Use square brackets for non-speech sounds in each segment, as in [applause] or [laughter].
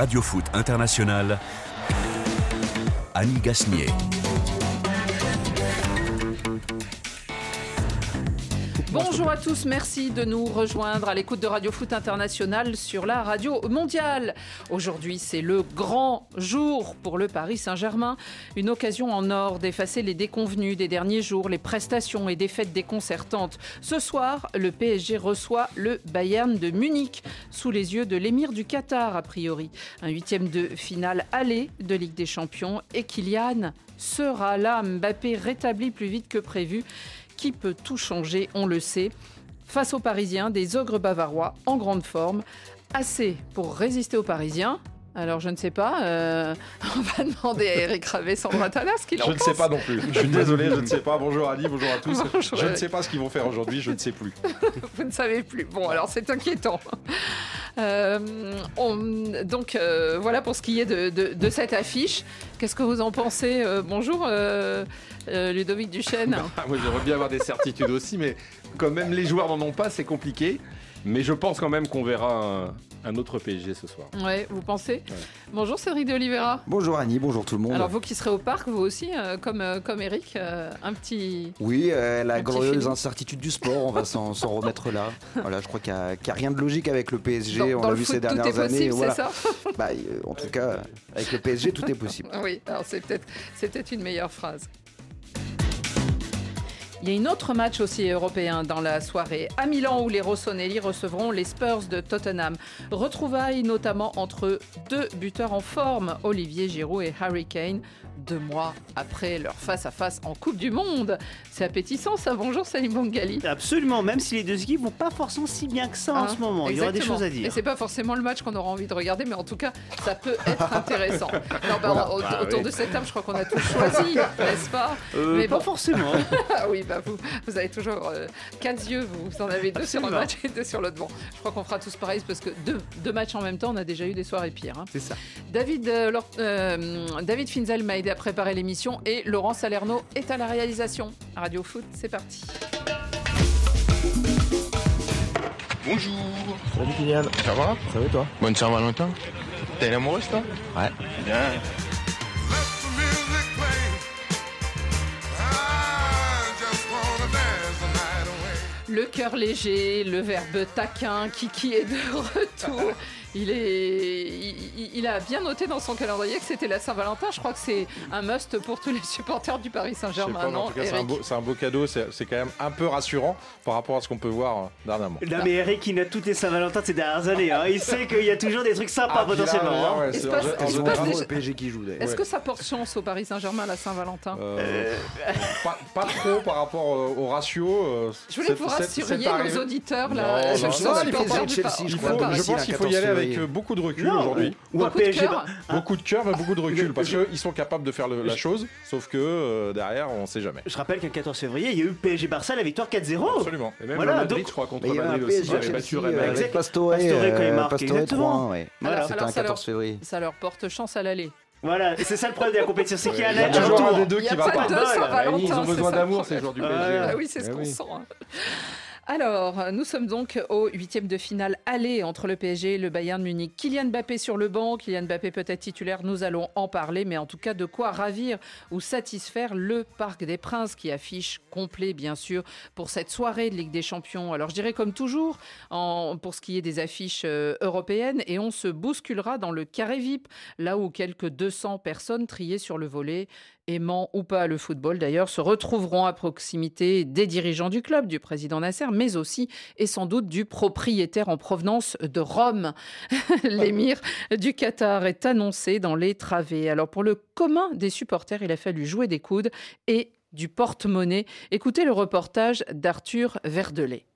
Radio Foot International, Annie Gasnier. Bonjour à tous, merci de nous rejoindre à l'écoute de Radio Foot International sur la radio mondiale. Aujourd'hui, c'est le grand jour pour le Paris Saint-Germain. Une occasion en or d'effacer les déconvenus des derniers jours, les prestations et défaites déconcertantes. Ce soir, le PSG reçoit le Bayern de Munich sous les yeux de l'émir du Qatar, a priori. Un huitième de finale aller de Ligue des Champions et Kylian sera là. Mbappé rétabli plus vite que prévu qui peut tout changer, on le sait. Face aux Parisiens, des ogres bavarois en grande forme, assez pour résister aux Parisiens. Alors je ne sais pas, euh, [laughs] on va demander à Eric Ravet, Sandra Talas ce qu'il en Je pense. ne sais pas non plus. Je suis désolé, je ne sais pas. Bonjour Ali, bonjour à tous. [laughs] Bonjour, je ne sais pas ce qu'ils vont faire aujourd'hui, je ne sais plus. [laughs] Vous ne savez plus. Bon, alors c'est inquiétant. Euh, on- donc euh, voilà pour ce qui est de, de- de cette affiche. Qu'est-ce que vous en pensez Euh, Bonjour euh, euh, Ludovic Duchesne. Ah, moi, j'aimerais bien avoir des certitudes aussi, mais quand même les joueurs n'en ont pas, c'est compliqué. Mais je pense quand même qu'on verra un, un autre PSG ce soir. Ouais, vous pensez Bonjour Cédric de Oliveira. Bonjour Annie, bonjour tout le monde. Alors vous qui serez au parc, vous aussi, euh, comme, euh, comme Eric, euh, un petit... oui, euh, la glorieuse incertitude du sport, on va s'en [laughs] s'en remettre là. Voilà, je crois qu'il n'y a, qu'il y a rien de logique avec le PSG, Dans, on dans l'a vu foot, ces tout est dernières années. possible, voilà. c'est ça [laughs] Bah, euh, en tout cas, avec le PSG, tout est possible. Oui, alors c'est peut-être c'est peut-être une meilleure phrase. Il y a une autre match aussi européen dans la soirée, à Milan où les Rossoneri recevront les Spurs de Tottenham. Retrouvailles notamment entre deux buteurs en forme, Olivier Giroud et Harry Kane, deux mois après leur face-à-face en Coupe du Monde. C'est appétissant ça, bonjour Salim Bongali. Absolument, même si les deux équipes vont pas forcément si bien que ça en Hein, ce moment. Il y aura des choses à Et dire. c'est pas forcément le match qu'on aura envie de regarder, mais en tout cas, ça peut [laughs] être intéressant. Non, bah, Bah autour oui. de cette table, je crois qu'on a tous choisi, [laughs] n'est-ce pas? Euh, mais pas bon. forcément. [laughs] Ah oui, bah vous, vous avez toujours euh, quatre yeux, vous, vous en avez deux sur un match et deux sur l'autre. Bon, je crois qu'on fera tous pareil parce que deux, deux matchs en même temps, on a déjà eu des soirées pires. hein. c'est ça. David, euh, euh, David Finzel m'a aidé à préparer l'émission et Laurent Salerno est à la réalisation. Radio Foot, c'est parti. Bonjour. Salut Kylian, Ça va? Ça va et toi? Bonne Saint-Valentin. T'es une amoureuse, toi? Ouais. Bien. Le cœur léger, le verbe taquin, Kiki est de [laughs] retour. Il, est, il, a bien noté dans son calendrier que c'était la Saint-Valentin. Je crois que c'est un must pour tous les supporters du Paris Saint-Germain, en tout cas, c'est un, beau, c'est un beau cadeau, c'est quand même un peu rassurant par rapport à ce qu'on peut voir euh, dernièrement. Non mais Eric il note toutes les Saint-Valentin de ces dernières années. hein. Il sait qu'il y a toujours des trucs sympas Ah, potentiellement. ouais, hein. ouais, Il se c'est- passe- en- en il se passe général, déjà- le PSG qui joue d'ailleurs. Est-ce ouais. que ça porte chance au Paris Saint-Germain la Saint-Valentin euh, pas, pas trop par rapport euh, au ratio. Je voulais vous cette nos auditeurs. Là, non, Je non, non, pense qu'il faut y aller 14 avec euh, beaucoup de recul aujourd'hui. Ou un Beaucoup de PSG. cœur. bah, Beaucoup de cœur, mais beaucoup de recul. Je- Parce qu'ils sont capables de faire le- la chose, sauf que euh, derrière, on sait jamais. Je rappelle qu'un 14 février, il y a eu PSG Barça, la victoire 4-0. Absolument. Et même Voilà, le Madrid, donc- je crois, contre Mais il y a un Madrid aussi, PSG avait battu Chelsea, Real euh. Exact. avec Pastore, Pastore quand il euh, marque, Pastore exactement. 3-1, ouais. Voilà. C'était Alors, un ça leur- 14 février. Ça leur porte chance à l'aller. Voilà, et c'est ça le problème de la compétition, c'est qu'il y a Il y a un toujours retour. un des deux Il y a qui va pas pas. de bol. Saint-Valentin, Ils ont c'est besoin ça le d'amour, problème. ces joueurs du. PSG. Ah oui, c'est ce Eh qu'on oui. sent. hein. Alors, nous sommes donc au huitième de finale aller entre le PSG et le Bayern Munich. Kylian Mbappé sur le banc, Kylian Mbappé peut-être titulaire, nous allons en parler, mais en tout cas de quoi ravir ou satisfaire le Parc des Princes qui affiche complet bien sûr pour cette soirée de Ligue des Champions. Alors je dirais comme toujours pour ce qui est des affiches euh, européennes et on se bousculera dans le carré VIP, là où quelques 200 personnes triées sur le volet aimant ou pas le football d'ailleurs, se retrouveront à proximité des dirigeants du club, du président Nasser, mais aussi et sans doute du propriétaire en provenance de Rome. [laughs] L'émir du Qatar est annoncé dans les travées. Alors pour le commun des supporters, il a fallu jouer des coudes et du porte-monnaie. Écoutez le reportage d'Arthur Verdelet.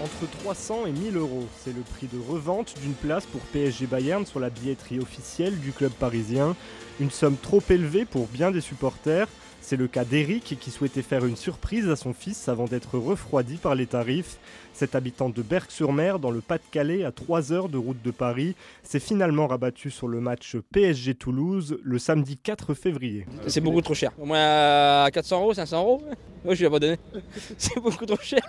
Entre 300 et 1000 euros, c'est le prix de revente d'une place pour PSG Bayern sur la billetterie officielle du club parisien. Une somme trop élevée pour bien des supporters. C'est le cas d'Eric qui souhaitait faire une surprise à son fils avant d'être refroidi par les tarifs. Cet habitant de Berck-sur-Mer, dans le Pas-de-Calais, à 3 heures de route de Paris, s'est finalement rabattu sur le match PSG-Toulouse le samedi 4 février. C'est beaucoup trop cher. Au moins à 400 euros, 500 euros. Moi, je ai pas donné. [laughs] C'est beaucoup trop cher.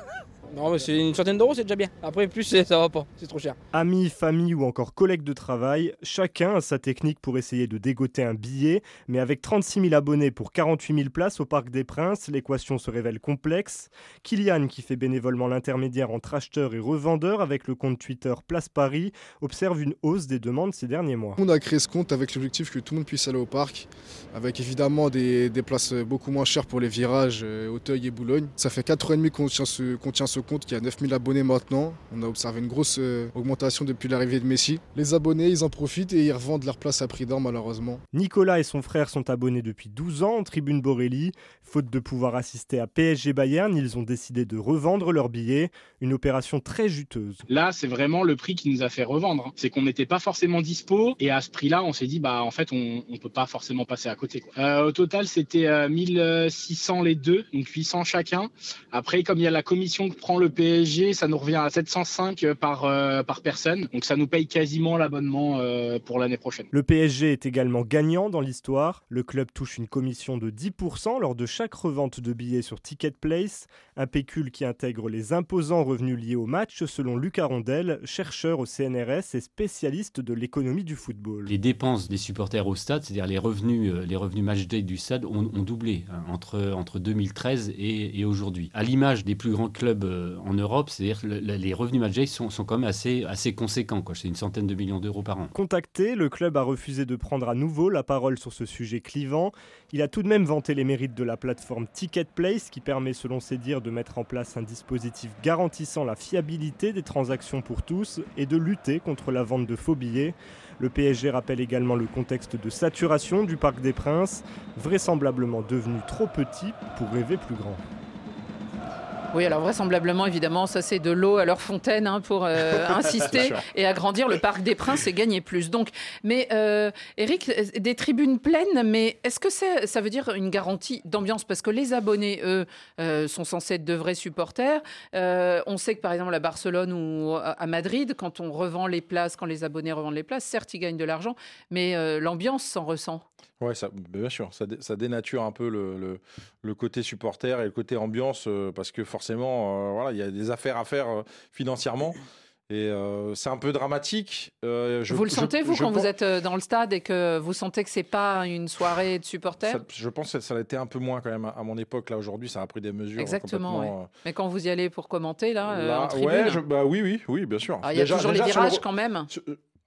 Non, mais c'est une centaine d'euros, c'est déjà bien. Après, plus, c'est- ça va pas, c'est trop cher. Amis, famille ou encore collègues de travail, chacun a sa technique pour essayer de dégoter un billet, mais avec 36 000 abonnés pour 48 000 places au Parc des Princes, l'équation se révèle complexe. Kylian, qui fait bénévolement l'intermédiaire entre acheteurs et revendeurs avec le compte Twitter Place Paris, observe une hausse des demandes ces derniers mois. On a créé ce compte avec l'objectif que tout le monde puisse aller au parc, avec évidemment des, des places beaucoup moins chères pour les virages euh, Auteuil et Boulogne. Ça fait 4 ans et demi qu'on tient ce, qu'on tient ce compte qui a 9000 abonnés maintenant. On a observé une grosse euh, augmentation depuis l'arrivée de Messi. Les abonnés, ils en profitent et ils revendent leurs places à prix d'or malheureusement. Nicolas et son frère sont abonnés depuis 12 ans en tribune Borelli. Faute de pouvoir assister à PSG Bayern, ils ont décidé de revendre leurs billets, une opération très juteuse. Là, c'est vraiment le prix qui nous a fait revendre. hein. C'est qu'on n'était pas forcément dispo et à ce prix-là, on s'est dit bah en fait on on peut pas forcément passer à côté. quoi. Euh, au total, c'était euh, 1600 les deux, donc 800 chacun. Après, comme il y a la commission que prend le PSG, ça nous revient à 705 par euh, par personne. Donc ça nous paye quasiment l'abonnement euh, pour l'année prochaine. Le PSG est également gagnant dans l'histoire. Le club touche une commission de 10% lors de chaque revente de billets sur Ticket Place, un pécule qui intègre les imposants revenus liés au match selon Lucas Rondel, chercheur au CNRS et spécialiste de l'économie du football. Les dépenses des supporters au stade, c'est-à-dire les revenus, euh, les revenus match day du stade, ont, ont doublé hein, entre, entre 2013 et, et aujourd'hui. À l'image des plus grands clubs euh, en Europe, c'est-à-dire le- le- les revenus day sont, sont quand même assez, assez conséquents. C'est une centaine de millions d'euros par an. Contacté, le club a refusé de prendre à nouveau la parole sur ce sujet clivant. Il a tout de même vanté les mérites de la plateforme Ticket Place qui permet selon ses dires de mettre en place un dispositif garantissant la fiabilité des transactions pour tous et de lutter contre la vente de faux billets. Le PSG rappelle également le contexte de saturation du Parc des Princes, vraisemblablement devenu trop petit pour rêver plus grand. Oui, alors vraisemblablement, évidemment, ça c'est de l'eau à leur fontaine hein, pour euh, [laughs] insister et agrandir le Parc des Princes et gagner plus. Donc, mais euh, Eric, des tribunes pleines, mais est-ce que c'est- ça veut dire une garantie d'ambiance? Parce que les abonnés, eux, euh, sont censés être de vrais supporters. Euh, on sait que par exemple à Barcelone ou à à Madrid, quand on revend les places, quand les abonnés revendent les places, certes ils gagnent de l'argent, mais euh, l'ambiance s'en ressent. Ouais, ça, bien sûr, ça, dé- ça dénature un peu le, le- le côté supporter et le côté ambiance euh, parce que forcément, euh, voilà, il y a des affaires à faire euh, financièrement et c'est un peu dramatique. Je- vous le je- sentez, vous, je quand pense- vous êtes dans le stade et que vous sentez que c'est pas une soirée de supporters? Ça- je pense que ça a été un peu moins quand même à, à mon époque. Là, aujourd'hui, ça a pris des mesures. Exactement, ouais. Mais quand vous y allez pour commenter, là, là, en tribune, ouais, je- bah oui, oui, oui, bien sûr. alors, il y a Déjà- toujours déjà les le virages quand même.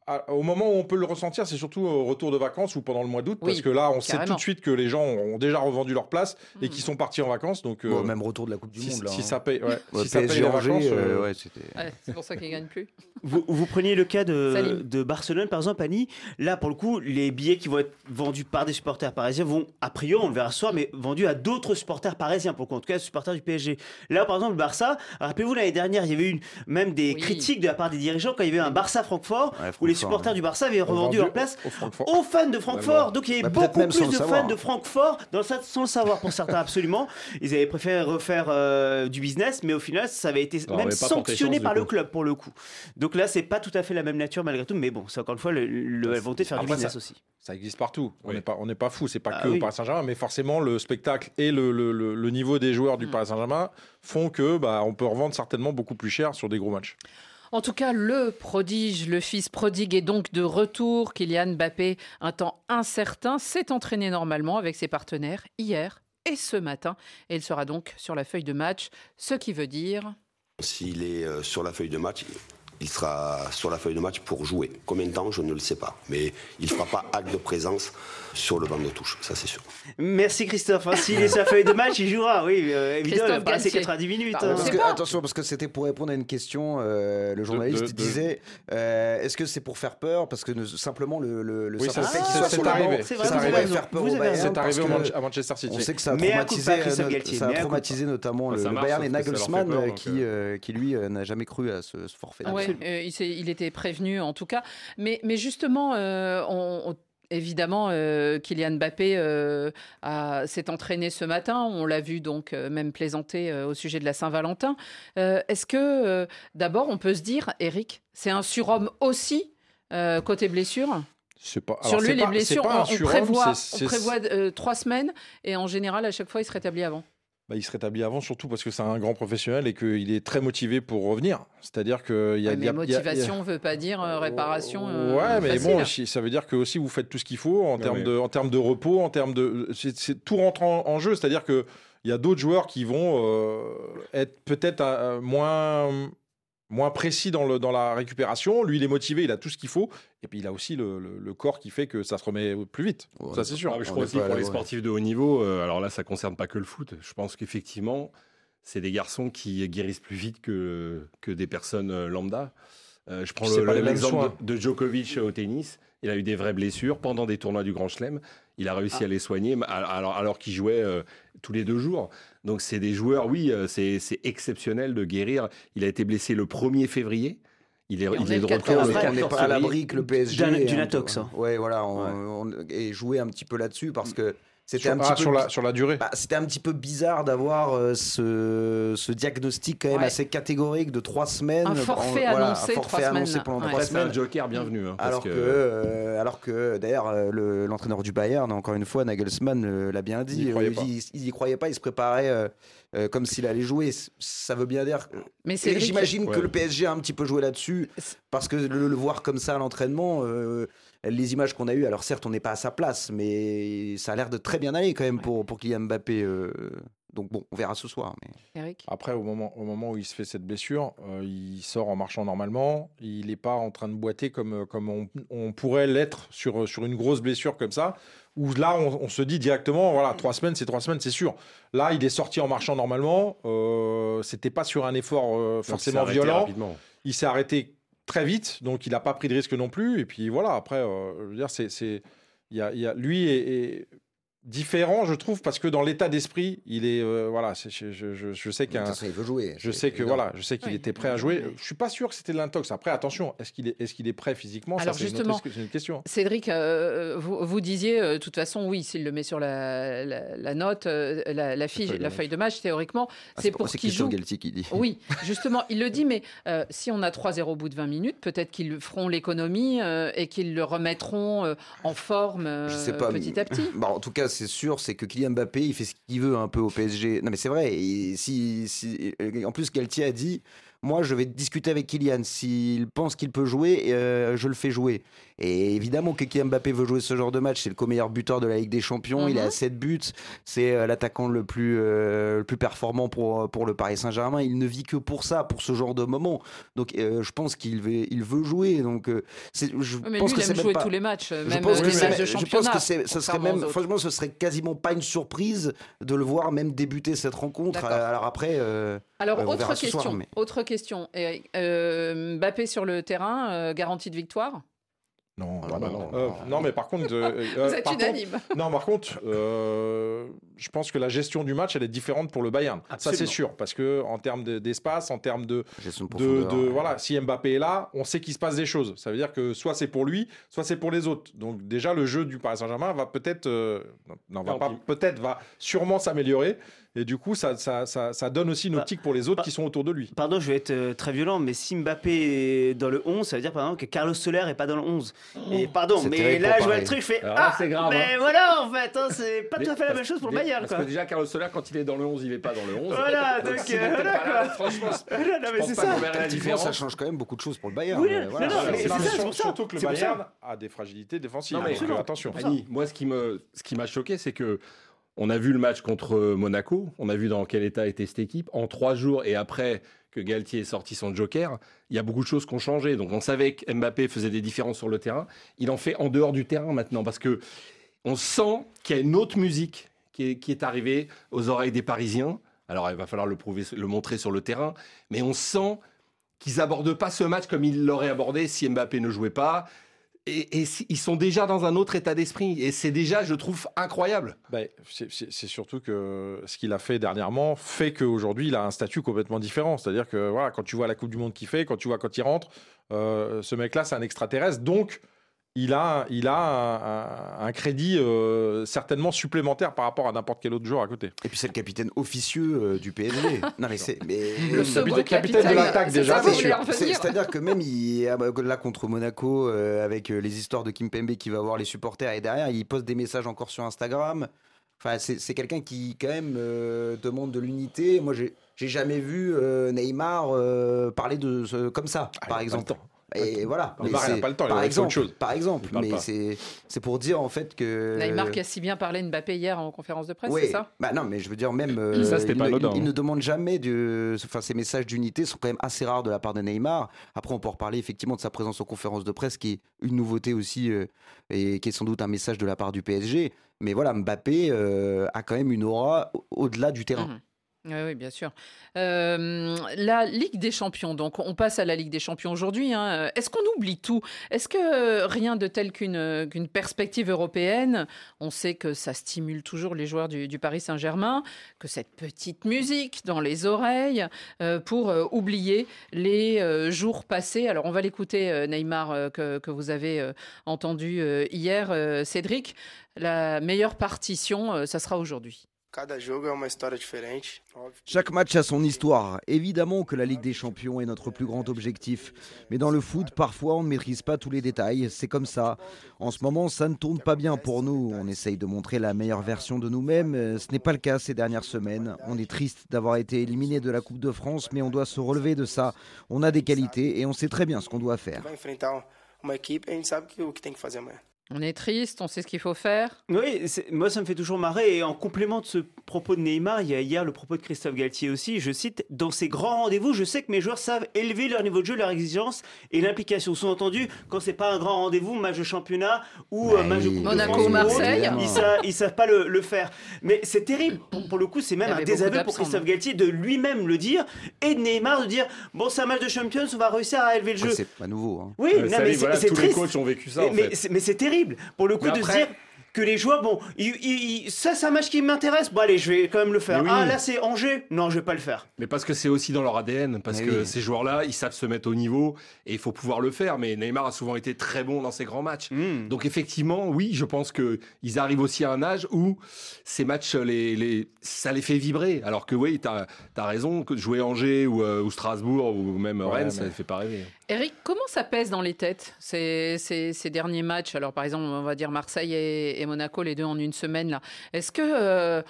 À- au moment où on peut le ressentir, c'est surtout au retour de vacances ou pendant le mois d'août, Oui, parce que là, on sait tout de suite que les gens ont déjà revendu leur place et Mm. qu'ils sont partis en vacances. Donc, Bon, euh, même retour de la Coupe du si, Monde. là, si hein. ça paye, ouais, Ouais, si ça paye les vacances, euh, euh, ouais, c'était. Ouais, c'est pour ça qu'ils gagnent plus. [laughs] Vous, vous preniez le cas de, de Barcelone, par exemple, Annie. Là, pour le coup, les billets qui vont être vendus par des supporters parisiens vont, a priori, on le verra ce soir, mais vendus à d'autres supporters parisiens, pour le coup, en tout cas, supporters du PSG. Là, par exemple, le Barça, rappelez-vous, l'année dernière, il y avait eu même des Oui. critiques de la part des dirigeants quand il y avait un Barça-Francfort, Ouais, où les supporters du Barça avaient revendu vendu leur place aux fans de Francfort. Ouais, Donc il y avait Bah, beaucoup plus de fans de Francfort dans le stade sans le savoir pour certains [laughs] absolument. Ils avaient préféré refaire euh, du business, mais au final ça avait été Ça même sanctionné chance, par le club pour le coup. Donc là c'est pas tout à fait la même nature malgré tout, mais bon c'est encore une fois le, le- volonté de faire du business ça- aussi. Ça existe partout. On n'est pas, on n'est pas fou. C'est pas Ah que oui. au Paris Saint-Germain, mais forcément le spectacle et le, le- le- le niveau des joueurs du Mm. Paris Saint-Germain font que bah, on peut revendre certainement beaucoup plus cher sur des gros matchs. En tout cas, le prodige, le fils prodigue est donc de retour. Kylian Mbappé, un temps incertain, s'est entraîné normalement avec ses partenaires hier et ce matin. Et il sera donc sur la feuille de match, ce qui veut dire... S'il est euh, sur la feuille de match, il sera sur la feuille de match pour jouer. Combien de temps, je ne le sais pas. Mais il ne fera pas acte de présence sur le banc de touche, ça c'est sûr. Merci Christophe. hein. S'il est sur la feuille de match, il jouera. Oui, euh, évidemment, il va Christophe pas rester Galtier. 90 minutes. Bah, hein. on Parce que- attention, parce que c'était pour répondre à une question. euh, le journaliste de- de- disait euh, est-ce que c'est pour faire peur? Parce que ne- simplement le, le, le Oui, simple ça- fait qu'il soit c'est sur arrivé. C'est faire peur au Bayern. C'est parce arrivé au que Manche- à Manchester City. On sait que ça a traumatisé, euh, Galtier, ça a traumatisé notamment Bah, le, Bayern et Nagelsmann qui, qui lui n'a jamais cru à ce forfait. Euh, il, était prévenu en tout cas. Mais, mais justement, euh, on- on- évidemment, euh, Kylian Mbappé euh, s'est entraîné ce matin. On l'a vu donc euh, même plaisanter au sujet de la Saint-Valentin. Est-ce que d'abord on peut se dire, Eric, c'est un surhomme aussi côté blessure? Sur lui, les pas- blessures, pas on, prévoit, on trois semaines et en général, à chaque fois, il se rétablit avant. Bah, il se rétablit avant, surtout parce que c'est un grand professionnel et qu'il est très motivé pour revenir. C'est-à-dire qu'il y a, Ouais, il y mais a- motivation ne veut pas dire euh, réparation. euh, Ouais, mais facile. bon, ça veut dire que aussi vous faites tout ce qu'il faut en Ouais, termes ouais. de, en termes de repos, en termes de, c'est, tout rentre en, en jeu. C'est-à-dire que il y a d'autres joueurs qui vont euh, être peut-être moins moins précis dans, le, dans la récupération. Lui, il est motivé, il a tout ce qu'il faut. Et puis, il a aussi le, le- le corps qui fait que ça se remet plus vite. ça, c'est sûr. Ah, mais je crois aussi pour les ouais. sportifs de haut niveau, euh, alors là, ça concerne pas que le foot. Je pense qu'effectivement, c'est des garçons qui guérissent plus vite que, que des personnes euh, lambda. Euh, je prends l'exemple de, de Djokovic au tennis. Il a eu des vraies blessures pendant des tournois du Grand Chelem. Il a réussi à les soigner alors, alors qu'il jouait euh, tous les deux jours. Donc, c'est des joueurs, oui, euh, c'est c'est exceptionnel de guérir. Il a été blessé le 1er février. Il est, on il est est le de 14 retour on n'est 14 pas à l'abri que le PSG. D'une un- intox, hein. Ouais, voilà, on, on- et jouer un petit peu là-dessus parce que c'était Sur, un petit ah, peu sur, la, sur la durée. Bah, c'était un petit peu bizarre d'avoir euh, ce, ce diagnostic quand même Ouais. assez catégorique de trois semaines. Un forfait En- voilà, annoncé, un forfait trois annoncé semaines. pendant Ouais. trois c'est un semaines. joker bienvenu. hein, parce Alors que, euh, alors que d'ailleurs, euh, le- l'entraîneur du Bayern, encore une fois, Nagelsmann euh, l'a bien dit, Il y croyait euh, pas. il, il y croyait pas, il se préparait euh, comme s'il allait jouer. Ça veut bien dire. Mais Et Cédric, J'imagine Ouais. que le PSG a un petit peu joué là-dessus, parce que le, le voir comme ça à l'entraînement, euh, les images qu'on a eues, alors certes, on n'est pas à sa place, mais ça a l'air de très bien aller quand même pour, pour Kylian Mbappé. euh, donc bon, on verra ce soir. Mais... Eric. Après, au moment, au moment où il se fait cette blessure, euh, il sort en marchant normalement. Il n'est pas en train de boiter comme, comme on, on pourrait l'être sur, sur une grosse blessure comme ça. Où là, on, on se dit directement, voilà, trois semaines, c'est trois semaines, c'est sûr. Là, il est sorti en marchant normalement. Euh, C'était pas sur un effort euh, Donc, il s'est forcément violent. rapidement. Il s'est arrêté très vite, donc il n'a pas pris de risque non plus. Et puis voilà, après, euh, je veux dire, c'est, c'est, il y a, il y a- lui est, est différent, je trouve, parce que dans l'état d'esprit, il est, euh, voilà, je, je- je- je sais qu'un, il veut jouer. je sais que voilà, je sais qu'il Oui. était prêt à jouer. Je suis pas sûr que c'était de l'intox. Après, attention, est-ce qu'il est, est-ce qu'il est prêt physiquement? Alors, Ça, c'est une, justement, c'est une question. Cédric, euh, vous, vous disiez, euh, de toute façon, oui, s'il le met sur la, la- la note, euh, la, la fiche, feuille de la match. feuille de match, théoriquement, Ah, c'est pour c'est qu'il joue. Galtier qui dit. Oui, [laughs] justement, il le dit, mais euh, si on a 3-0 au bout de 20 minutes, peut-être qu'ils feront l'économie euh, et qu'ils le remettront euh, en forme euh, Je sais pas. petit à petit. [laughs] Bon, en tout cas, c'est sûr, c'est que Kylian Mbappé, il fait ce qu'il veut un peu au PSG. Non, mais c'est vrai. si, en plus, Galtier a dit Moi, je vais discuter avec Kylian. S'il pense qu'il peut jouer, euh, je le fais jouer. Et évidemment que Kylian Mbappé veut jouer ce genre de match. C'est le co-meilleur buteur de la Ligue des Champions. Il Mhm. à 7 buts. C'est euh, l'attaquant le plus, euh, le plus performant pour, pour le Paris Saint-Germain. Il ne vit que pour ça, pour ce genre de moment. Donc, euh, je pense qu'il veut, il veut jouer. Donc, je mais pense lui, que il aime jouer pas- tous les matchs, je pense que les c'est- matchs de je pense championnat. que c'est- ce serait même, franchement, ce serait quasiment pas une surprise de le voir même débuter cette rencontre. Alors après, Alors, autre question. soir, mais- Autre question. Eric. Euh, Mbappé sur le terrain, euh, garantie de victoire? Non, Ah bah non, non. Euh, non, mais par contre, euh, euh, [laughs] Vous êtes par contre- unanime. non, par contre, euh, je pense que la gestion du match, elle est différente pour le Bayern. Ça, c'est sûr, parce que en termes de- d'espace, en termes de, gestion de de, ouais. voilà, si Mbappé est là, on sait qu'il se passe des choses. Ça veut dire que soit c'est pour lui, soit c'est pour les autres. Donc déjà, le jeu du Paris Saint-Germain va peut-être, euh, non, va Non, pas, peut-être, va sûrement s'améliorer. Et du coup, ça, ça, ça, ça donne aussi une Bah, optique pour les autres bah, qui sont autour de lui. Pardon, je vais être euh, très violent, mais si Mbappé est dans le 11, ça veut dire par exemple que Carlos Soler est pas dans le 11. Et pardon, C'est mais là je vois le truc, je fais Alors ah, c'est grave, Mais hein. voilà, en fait, hein, c'est pas tout à fait la même chose pour le Bayern, Parce quoi. que déjà, Carlos Soler, quand il est dans le 11, il n'est pas dans le 11. Voilà, donc, euh, voilà, là, quoi. franchement, [laughs] je Voilà, non, je mais pense c'est pas ça. la Tactiquement, ça différence. change quand même beaucoup de choses pour le Bayern. Oui, mais voilà. non, mais C'est ça, surtout que le. Bayern a des fragilités défensives. Non, mais donc, absolument. attention. Moi, ce qui me, ce qui m'a choqué, c'est que on a vu le match contre Monaco, on a vu dans quel état était cette équipe. En trois jours et après que Galtier ait sorti son joker, il y a beaucoup de choses qui ont changé. Donc on savait que Mbappé faisait des différences sur le terrain. Il en fait en dehors du terrain maintenant parce que on sent qu'il y a une autre musique qui est, arrivée aux oreilles des Parisiens. Alors il va falloir le prouver, le montrer sur le terrain, mais on sent qu'ils abordent pas ce match comme ils l'auraient abordé si Mbappé ne jouait pas. Et, ils sont déjà dans un autre état d'esprit. Et c'est déjà, je trouve, incroyable. C'est- c'est c'est surtout que ce qu'il a fait dernièrement fait qu'aujourd'hui, il a un statut complètement différent. C'est-à-dire que voilà, quand tu vois la Coupe du Monde qu'il fait, quand tu vois quand il rentre, euh, ce mec-là, c'est un extraterrestre. Donc, il a, il a un, un- un crédit euh, certainement supplémentaire par rapport à n'importe quel autre joueur à côté. Et puis c'est le capitaine officieux euh, du PSG. [laughs] non mais c'est mais Le second capitaine- capitaine de l'attaque, déjà, C'est-à-dire que même il, ah bah, là contre Monaco, euh, avec les histoires de Kim Pembe qui va voir les supporters et derrière il poste des messages encore sur Instagram. Enfin, c'est quelqu'un qui, quand même, euh, demande de l'unité. Moi, j'ai jamais vu euh, Neymar euh, parler de comme ça, Ah, par exemple. Et voilà. Neymar, il a c'est- pas le temps, il Par autre exemple, chose. par exemple. Il parle Mais c'est c'est pour dire en fait que. Neymar qui a si bien parlé de Mbappé hier en conférence de presse, Oui, c'est ça? Bah non, mais je veux dire même. euh, Ça, c'était il, pas ne- il- il hein. ne demande jamais de. Enfin, ces messages d'unité sont quand même assez rares de la part de Neymar. Après, on peut reparler effectivement de sa présence aux conférences de presse, qui est une nouveauté aussi euh, et qui est sans doute un message de la part du PSG. Mais voilà, Mbappé euh, a quand même une aura au- au-delà du terrain. Mhm. Oui, bien sûr. Euh, la Ligue des Champions, donc on passe à la Ligue des Champions aujourd'hui. hein. Est-ce qu'on oublie tout? Est-ce que rien de tel qu'une perspective européenne On sait que ça stimule toujours les joueurs du, Paris Saint-Germain, que cette petite musique dans les oreilles euh, pour euh, oublier les jours passés? Alors on va l'écouter, Neymar, que, vous avez entendu hier, Cédric. La meilleure partition, ça sera aujourd'hui. Chaque match a son histoire. Évidemment que la Ligue des Champions est notre plus grand objectif. Mais dans le foot, parfois, on ne maîtrise pas tous les détails. C'est comme ça. En ce moment, ça ne tourne pas bien pour nous. On essaye de montrer la meilleure version de nous-mêmes. Ce n'est pas le cas ces dernières semaines. On est triste d'avoir été éliminé de la Coupe de France, mais on doit se relever de ça. On a des qualités et on sait très bien ce qu'on doit faire. On est triste, on sait ce qu'il faut faire. Oui, c'est- moi ça me fait toujours marrer. Et en complément de ce propos de Neymar, il y a hier le propos de Christophe Galtier aussi. Je cite Dans ces grands rendez-vous, je sais que mes joueurs savent élever leur niveau de jeu, leur exigence et l'implication. Sous-entendu, quand c'est pas un grand rendez-vous, match de championnat ou euh, Ouais, match de Coupe de Monaco, France ou autre, Marseille. ils, savent, ils savent pas le, le faire. Mais c'est terrible. Pour, pour le coup, c'est même un désaveu pour Christophe non Galtier de lui-même le dire et de Neymar de dire Bon, c'est un match de Champions, on va réussir à élever le jeu. c'est pas nouveau. hein. Oui, Euh, non, mais c'est voilà, tous les triste. coachs ont vécu ça, Mais- en mais fait. c'est- c'est terrible. Pour le coup, Mais de après- se dire que les joueurs, bon, ils- ils- ils- ça c'est un match qui m'intéresse. Bon, allez, je vais quand même le faire. Oui. Ah, là c'est Angers. Non, je vais pas le faire. Mais parce que c'est aussi dans leur ADN, parce Mais que oui. ces joueurs-là, ils savent se mettre au niveau et il faut pouvoir le faire. Mais Neymar a souvent été très bon dans ses grands matchs. Hmm. Donc effectivement, oui, je pense que ils arrivent aussi à un âge où ces matchs, les, les, ça les fait vibrer. Alors que oui, tu as, raison, que jouer Angers ou, euh, ou Strasbourg ou même Ouais, Rennes, mais- ça ne fait pas rêver. Eric, comment ça pèse dans les têtes ces, derniers matchs? Alors par exemple, on va dire Marseille et, Monaco, les deux en une semaine là. Est-ce que euh,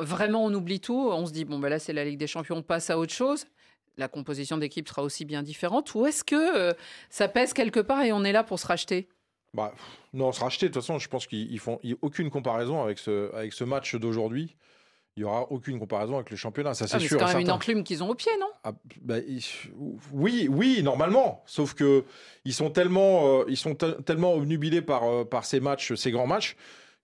vraiment on oublie tout? On se dit bon ben là c'est la Ligue des Champions, on passe à autre chose. La composition d'équipe sera aussi bien différente. Ou est-ce que euh, ça pèse quelque part et on est là pour se racheter? Bah, non, se racheter, de toute façon, je pense qu'ils ils font aucune comparaison avec ce match d'aujourd'hui. Il n'y aura aucune comparaison avec le championnat, ça c'est Ah, sûr. C'est quand même une certain. enclume qu'ils ont au pied, non? Ah, bah, ils- oui, oui, normalement. Sauf que ils sont tellement, euh, ils sont te- tellement obnubilés par, euh, par ces matchs, ces grands matchs,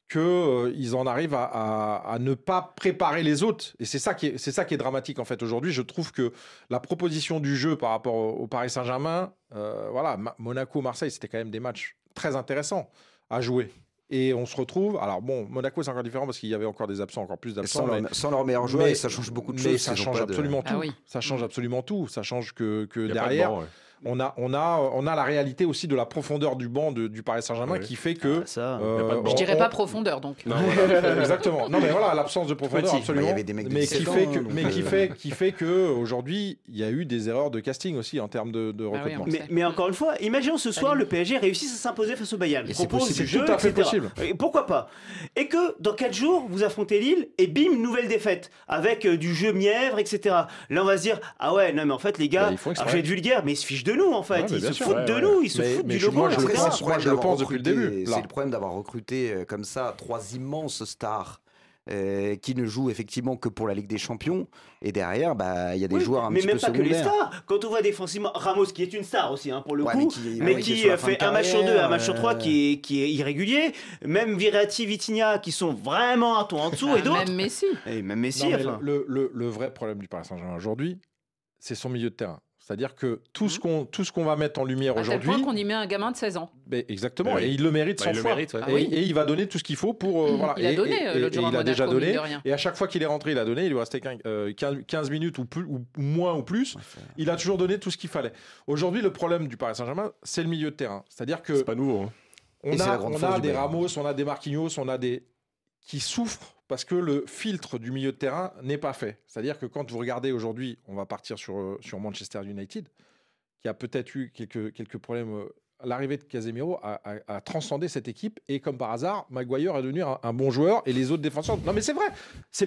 que euh, ils en arrivent à, à- à ne pas préparer les autres. Et c'est ça qui est, c'est ça qui est dramatique en fait aujourd'hui. Je trouve que la proposition du jeu par rapport au, au Paris Saint-Germain, voilà, Monaco, Marseille, c'était quand même des matchs très intéressants à jouer. Et on se retrouve. Alors bon, Monaco c'est encore différent parce qu'il y avait encore des absents, encore plus d'absents. Sans, mais- leur, sans leur meilleur joueur, mais- et ça change beaucoup de mais choses. ça change de- absolument Ah tout. oui. Ça change absolument tout. Ça change que, derrière, banc, ouais. On a, on a, on a la réalité aussi de la profondeur du banc de- du Paris Saint-Germain qui fait que. Ah, ça. euh. Je dirais on- pas profondeur donc. Non, voilà. [laughs] Exactement. Non, mais voilà, l'absence de profondeur, Petit. absolument. Bah, il y avait des mecs de mais 17 qui fait que, mais qui euh, fait, qui fait que aujourd'hui, il y a eu des erreurs de casting aussi en termes de, de Ah oui, recrutement. Mais, encore une fois, imaginons ce soir le PSG réussisse à s'imposer face au Bayern. Et c'est Propose possible, du c'est jeu, tout à fait etc. possible. Et pourquoi pas Et que dans 4 jours, vous affrontez Lille et bim, nouvelle défaite avec euh, du jeu mièvre, etc. Là, on va se dire ah ouais, non mais en fait les gars, Bah, je vais être vulgaire, mais ils se fichent de nous en fait. Ouais, ils se sûr, foutent ouais, de ouais. nous, ils se Mais- foutent mais du logo. moi, je le pense, c'est moi, je le pense depuis le début. C'est le problème d'avoir recruté euh, comme ça trois immenses stars. euh, qui ne jouent effectivement que pour la Ligue des Champions et derrière bah il y a des Oui, joueurs un mais petit même peu pas que les stars. Quand on voit défensivement Ramos qui est une star aussi hein, pour le Ouais, coup, mais qui- mais euh, de fait un match sur deux, un match sur trois euh, qui est qui est irrégulier. Même Virati, Vitinha qui sont vraiment un ton en dessous Ah, et d'autres. Même Messi. Et même Messi. Non, mais enfin. le, le- le vrai problème du Paris Saint-Germain aujourd'hui, c'est son milieu de terrain. C'est-à-dire que tout ce qu'on tout ce qu'on va mettre en lumière aujourd'hui, qu'on y met un gamin de 16 ans. Ben, exactement, Oui. et il le mérite Bah, sans il le fois. mérite, ouais. Ah et, oui. et il va donner tout ce qu'il faut pour. euh, voilà. Il a donné, et- euh, et- jour il a déjà donné. Et à chaque fois qu'il est rentré, il a donné. Il lui restait qu'un- euh, 15, 15 minutes ou, plus, ou moins ou plus. Il a toujours donné tout ce qu'il fallait. Aujourd'hui, le problème du Paris Saint-Germain, c'est le milieu de terrain. C'est-à-dire que C'est pas nouveau. hein. on a, on a des. Ramos, on a des Marquinhos, on a des qui souffrent parce que le filtre du milieu de terrain n'est pas fait. C'est-à-dire que quand vous regardez aujourd'hui, on va partir sur, euh, Manchester United, qui a peut-être eu quelques, quelques problèmes l'arrivée de Casemiro a, transcendé cette équipe et comme par hasard, Maguire est devenu un, bon joueur et les autres défenseurs. Non mais c'est vrai.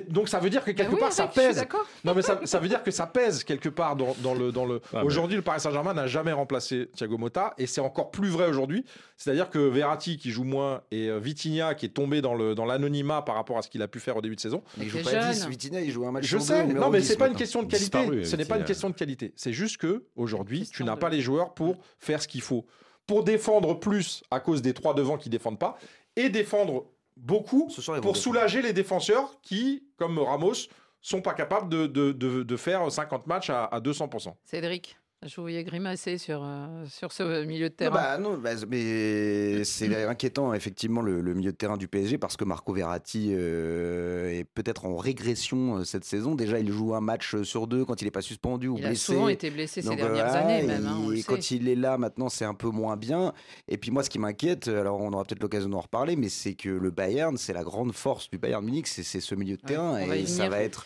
donc ça veut dire que quelque part ça pèse. Non mais ça, veut dire que ça pèse quelque part dans, le aujourd'hui, le Paris Saint-Germain n'a jamais remplacé Thiago Motta et c'est encore plus vrai aujourd'hui. C'est-à-dire que Verratti qui joue moins et euh, Vitinha qui est tombé dans le dans l'anonymat par rapport à ce qu'il a pu faire au début de saison. Il joue pas 10, Vitinha il joue un match. Je sais. Non mais c'est pas une question de qualité. Ce n'est pas une question de qualité. C'est juste que aujourd'hui, tu n'as pas les joueurs pour faire ce qu'il faut pour défendre plus à cause des trois devants qui ne défendent pas et défendre beaucoup pour soulager les défenseurs qui, comme Ramos, sont pas capables de, faire 50 matchs à, à 200%. Cédric je vous voyais grimacer sur, euh, sur ce milieu de terrain. Bah non, bah, mais c'est [clears throat] inquiétant, effectivement, le, milieu de terrain du PSG, parce que Marco Verratti euh, est peut-être en régression euh, cette saison. Déjà, il joue un match sur deux quand il n'est pas suspendu ou il blessé. Il a souvent été blessé ces dernières années, même. Hein, quand il est là, maintenant, c'est un peu moins bien. Et puis, moi, ce qui m'inquiète, alors on aura peut-être l'occasion d'en reparler, mais c'est que le Bayern, c'est la grande force du Bayern Munich, c'est ce milieu de terrain. Et ça, va être,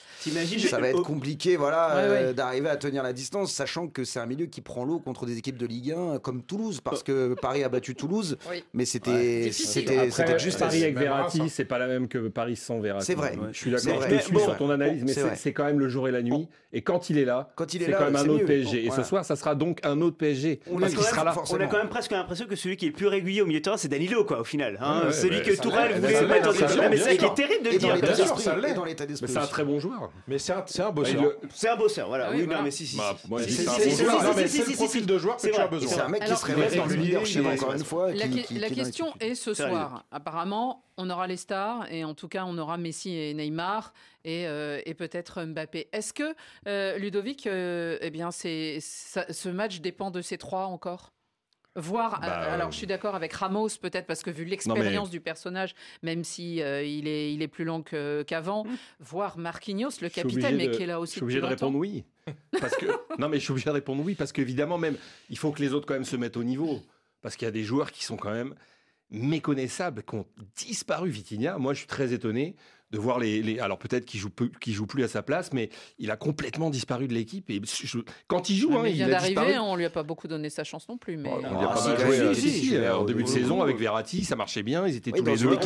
ça va être compliqué voilà, d'arriver à tenir la distance, sachant que c'est un milieu qui prend l'eau contre des équipes de Ligue 1 comme Toulouse, parce euh. que Paris a battu Toulouse, mais c'était c'était juste Paris avec Verratti, c'est pas la même que Paris sans Verratti. C'est vrai. Je suis d'accord. Je suis sur ton analyse, mais c'est quand même le jour et la nuit. Et quand il est là, quand il est, est là, quand même un autre PSG. Et ce soir, ça sera donc un autre PSG. On là. On a quand même presque l'impression que celui qui est le plus régulier au milieu de terrain, c'est Danilo, quoi, au final. Hein. Celui que Tourelle voulait mettre en. Mais c'est terrible de dire. Mais c'est un très bon joueur. Mais c'est un bosseur. C'est un bosseur, voilà. Ah oui, mais si, si. Bah, non, mais c'est le profil de joueur que tu as besoin. C'est un mec qui serait dans le leadership, encore une fois. La question est ce soir. Apparemment, on aura les stars et en tout cas, on aura Messi et Neymar et, euh, peut-être Mbappé. Est-ce que, euh, Ludovic, euh, eh ce match dépend de ces trois encore? Voir, bah, euh, alors je suis euh, d'accord avec Ramos peut-être parce que vu l'expérience mais... du personnage, même si euh, il est il est plus lent qu'avant, qu voir Marquinhos le capitaine, mais de, qui est là aussi. Je suis obligé de répondre oui, parce que [laughs] non mais je suis obligé de répondre oui parce qu'évidemment même il faut que les autres quand même se mettent au niveau parce qu'il y a des joueurs qui sont quand même méconnaissables, qui ont disparu. Vitinha, moi je suis très étonné de voir les, les alors peut-être qu'il joue peu, qu joue plus à sa place, mais il a complètement disparu de l'équipe. Et je, quand il joue, ah, hein, il, vient d'arriver, on lui a pas beaucoup donné sa chance non plus. Mais euh, en début de saison avec Verratti, ça marchait bien, ils étaient tous les deux.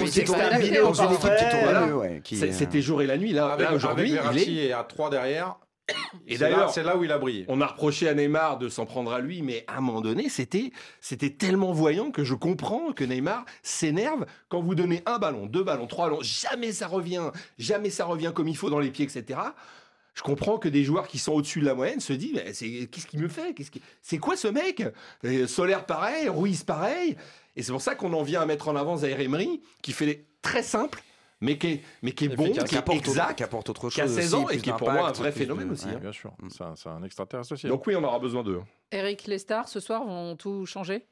C'était jour et la nuit là. Aujourd'hui, il est à 3 derrière. [coughs] Et d'ailleurs, c'est là où il a brillé. On a reproché à Neymar de s'en prendre à lui, mais à un moment donné, c'était c'était tellement voyant que je comprends que Neymar s'énerve quand vous donnez un ballon, deux ballons, trois ballons, jamais ça revient, jamais ça revient comme il faut dans les pieds, etc. Je comprends que des joueurs qui sont au-dessus de la moyenne se disent bah, c'est qu'est-ce qu'il me fait Qu'est-ce qui c'est quoi ce mec? Solaire pareil, Ruiz pareil. Et c'est pour ça qu'on en vient à mettre en avant Zaire Emery qui fait des très simples mais qui est, mais qui est bon, qui, apporte exact, qui apporte autre chose, qui a 16 ans et qui est pour moi un vrai phénomène aussi. Hein. Bien sûr, mm. c'est un, extraterrestre aussi. Hein. Donc oui, on aura besoin d'eux. Hein. Eric, les stars ce soir vont tout changer?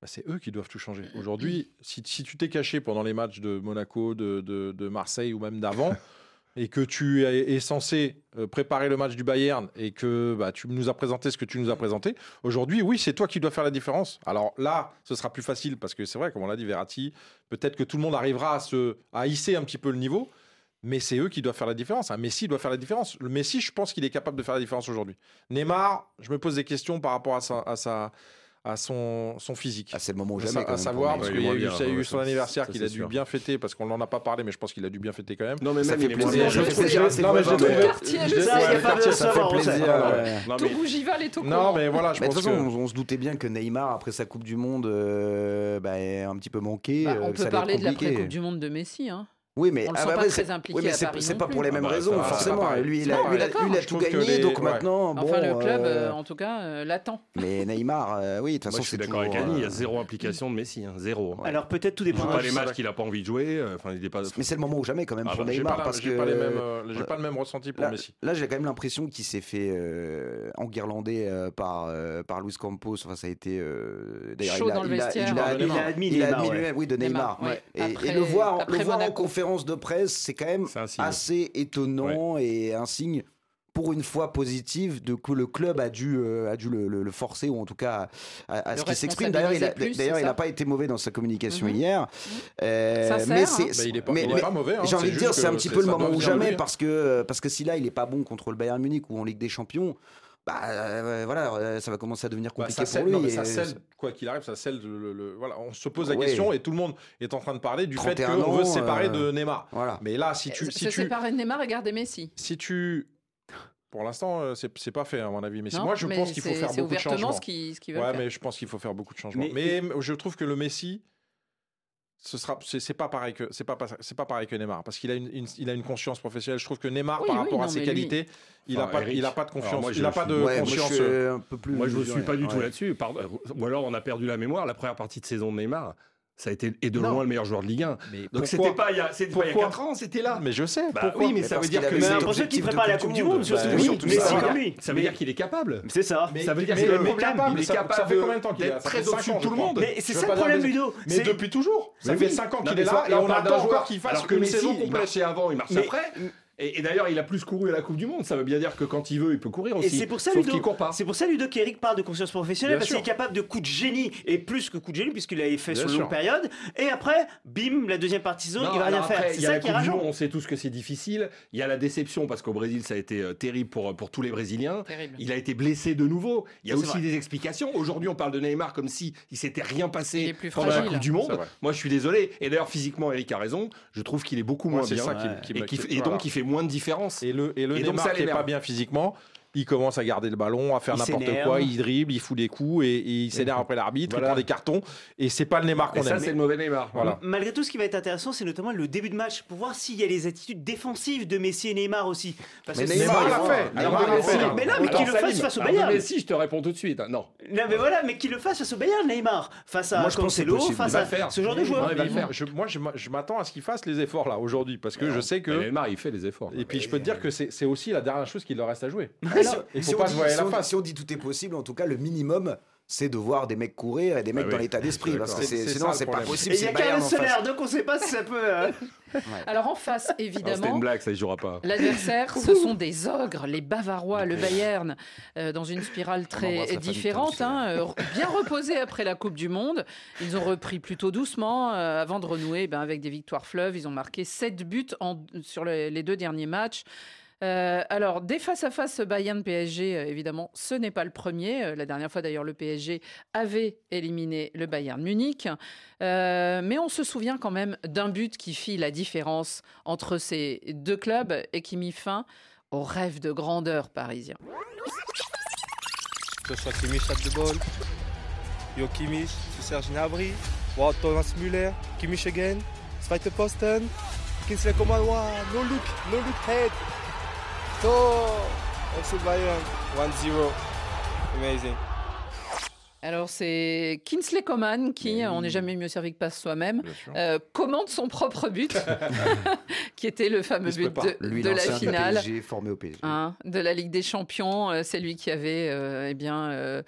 Bah, c'est eux qui doivent tout changer. Mmh. Aujourd'hui, si, si, tu t'es caché pendant les matchs de Monaco, de, de Marseille ou même d'avant, [laughs] et que tu es censé euh, préparer le match du Bayern et que bah, tu nous as présenté ce que tu nous as présenté, aujourd'hui, oui, c'est toi qui dois faire la différence. Alors là, ce sera plus facile parce que c'est vrai, comme on l'a dit, Verratti, peut-être que tout le monde arrivera à, se, hisser un petit peu le niveau, mais c'est eux qui doivent faire la différence. Un Messi doit faire la différence. Le Messi, je pense qu'il est capable de faire la différence aujourd'hui. Neymar, je me pose des questions par rapport à sa, à sa à son, son physique. Ah, c'est le moment où jamais. À savoir, parce qu'il y a eu, son anniversaire qu'il a dû bien fêter, parce qu'on n'en a pas parlé, mais je pense qu'il a dû bien fêter quand même. Non, mais ça fait plaisir. Je plaisir. Non, mais j'ai. Ça fait plaisir. Tout Bougival et tout. Non, mais voilà, je pense. De toute façon, on se doutait bien que Neymar, après sa Coupe du Monde, est un petit peu manqué. Bah, on euh, peut parler de la Coupe du Monde de Messi, hein. Oui, mais on le ah bah pas. C'est pas pour les mêmes ah bah, raisons, forcément. Ah bah, lui, il a, tout gagné, donc maintenant. Bon, enfin, le club, euh, euh, en tout cas, euh, l'attend. Mais Neymar, euh, oui, de toute façon, Moi, je suis d'accord avec Annie, il y a zéro implication de Messi, hein, zéro. Alors peut-être tout dépend. pas les matchs qu'il a pas envie de jouer. Enfin, il est pas... Mais c'est le moment ou jamais quand même pour Neymar, parce que j'ai pas le même ressenti pour Messi. Là, j'ai quand même l'impression qu'il s'est fait enguirlander par Luis Campos. Enfin, ça a été d'ailleurs il a admis, il a admis lui-même, oui, de Neymar. Et le voir, le voir en conférence de presse, c'est quand même assez étonnant et un signe pour une fois positive de que le club a dû euh, a dû le, forcer ou en tout cas à, ce qu'il s'exprime. D'ailleurs, il a, n'a pas été mauvais dans sa communication hier. Mais c'est, pas, mauvais. J'ai envie de dire, c'est un petit peu le moment ou jamais parce que parce que si là, il est pas bon contre le Bayern Munich ou en Ligue des Champions bah euh, voilà, euh, ça va commencer à devenir Bah, compliqué ça pour scelle- lui. non, mais ça et, scelle, quoi qu'il arrive, ça scelle le, le- le- voilà, on se pose la Ouais. question et tout le monde est en train de parler du fait 31 qu'on veut se séparer euh, de Neymar. Voilà. Mais là, si tu, se si se tu, séparer de Neymar et garder Messi. si tu, pour l'instant, c'est c'est pas fait à mon avis. Mais Non, moi, je mais pense qu'il faut faire beaucoup de ouvertement changements. ce qu'ils ce veulent Ouais, faire. mais je pense qu'il faut faire beaucoup de changements. Mais- Mais, je trouve que le Messi, ce sera, c'est pas pareil que c'est pas c'est pas pareil que Neymar parce qu'il a une, une- il a une conscience professionnelle. Je trouve que Neymar, Oui, par oui, rapport à ses lui- qualités, il a Enfin, pas, Eric, il a pas de confiance. moi, je il a pas suis- de ouais, moi, je conscience. suis euh, un peu plus. Moi, je ne suis pas du tout là-dessus. Pardon. Ou alors, on a perdu la mémoire. La première partie de saison de Neymar, ça a été et de Non. loin le meilleur joueur de Ligue 1. Mais Donc, c'était pas il y a, c'était pas il y a Pourquoi 4 ans, c'était là. Mais je sais. Bah pourquoi oui, mais Mais ça veut dire qu'il que cet un projet qui prépare la Coupe du Monde, surtout. Bah, Oui, surtout mais ça. Ça veut dire qu'il est capable. C'est ça. Mais- ça veut dire qu'il est capable, ça- capable fait combien de temps qu'il est très cinq au-dessus de tout le monde. Mais c'est ça le problème, Ludo. Mais C'est- depuis toujours. Ça fait oui. 5 ans qu'il est là et on attend joueur- encore qu'il fasse une saison complète. marchait avant, il marche après. Et, et d'ailleurs, il a plus couru à la Coupe du Monde. Ça veut bien dire que quand il veut, il peut courir aussi. Et c'est pour ça, Ludo, qu'il court pas. c'est pour ça, Ludo, qu'Eric parle de conscience professionnelle, Bien parce qu'il est capable de coups de génie, et plus que coups de génie, puisqu'il l'avait fait Bien sur une sûr. longue période. Et après, bim, la deuxième partie saison, Non, il va rien faire. C'est il y a ça la qui est Coupe du rageant. Monde, on sait tous que c'est difficile. Il y a la déception parce qu'au Brésil, ça a été euh, terrible pour, pour tous les Brésiliens. Terrible. Il a été blessé de nouveau. Il y a aussi vrai. des explications. Aujourd'hui, on parle de Neymar comme si il s'était rien Il passé est plus pendant la fragile. Coupe du Monde. Moi, je suis désolé. Et d'ailleurs, physiquement, Eric a raison. Je trouve qu'il est beaucoup Moi, moins c'est bien. ça qui, qui et, qui- donc, il fait moins de différence. Et le, et le Et donc, Neymar ça qui est l'énerve. pas bien physiquement, il commence à garder le ballon, à faire n'importe quoi, il dribble, il fout des coups et, et il s'énerve après l'arbitre, Voilà. il prend des cartons. Et c'est pas le Neymar qu'on ça, aime. c'est le mauvais Neymar. Voilà. Malgré tout, ce qui va être intéressant, c'est notamment le début de match pour voir s'il y a les attitudes défensives de Messi et Neymar aussi. Parce Mais que Neymar, l'a fait. Mais non, mais qu'il le fasse face au Bayern. Messi, je te réponds tout de suite. hein. Non. Non, mais voilà, mais qu'il le fasse face au Bayern, Neymar. Face à Moi, je pense que c'est Cancelo, face à ce genre de joueur. moi, je m'a- je m'attends à ce qu'il fasse les efforts là aujourd'hui parce que je sais que. Neymar, il fait les efforts. Et puis je peux te dire que c'est c'est aussi la dernière chose qu'il leur reste à jouer. Si faut on pas dit- se voiler si la on- face. Si on dit tout est possible, en tout cas, le minimum, c'est de voir des mecs courir et des mecs Ah dans oui, l'état d'esprit. Parce que sinon, c'est pas possible. Il y a face. Soler, donc on sait pas si ça peut. euh, [laughs] Alors en face, Ah, C'était évidemment, une blague, ça, il jouera pas. L'adversaire, ce sont des ogres, les Bavarois, le Bayern, euh, dans une spirale très différente, hein, euh, bien reposés après la Coupe du Monde. Ils ont repris plutôt doucement euh, avant de renouer ben, avec des victoires fleuves. Ils ont marqué 7 buts en- sur les, les deux derniers matchs. Euh, alors, des face-à-face Bayern-PSG, euh, évidemment, ce n'est pas le premier. Euh, la dernière fois, d'ailleurs, le PSG avait éliminé le Bayern Munich. Euh, mais on se souvient quand même d'un but qui fit la différence entre ces deux clubs et qui mit fin au rêve de grandeur parisien. que ce soit Kimmich tape de ball, Yo Kimmich, zu Serge Gnabry, Thomas Müller, again, zweite Posten, Kingsley Coman, no look, no look head, Tor, FC Bayern, 1-0, amazing. Alors, c'est Kinsley Coman qui, on n'est jamais mieux servi que passe soi-même, euh, commande son propre but, [laughs] [laughs] qui était le fameux but de, Lui, de la finale. PSG, formé au PSG. Hein, de la Ligue des Champions. Euh, c'est lui qui avait euh, eh bien, euh,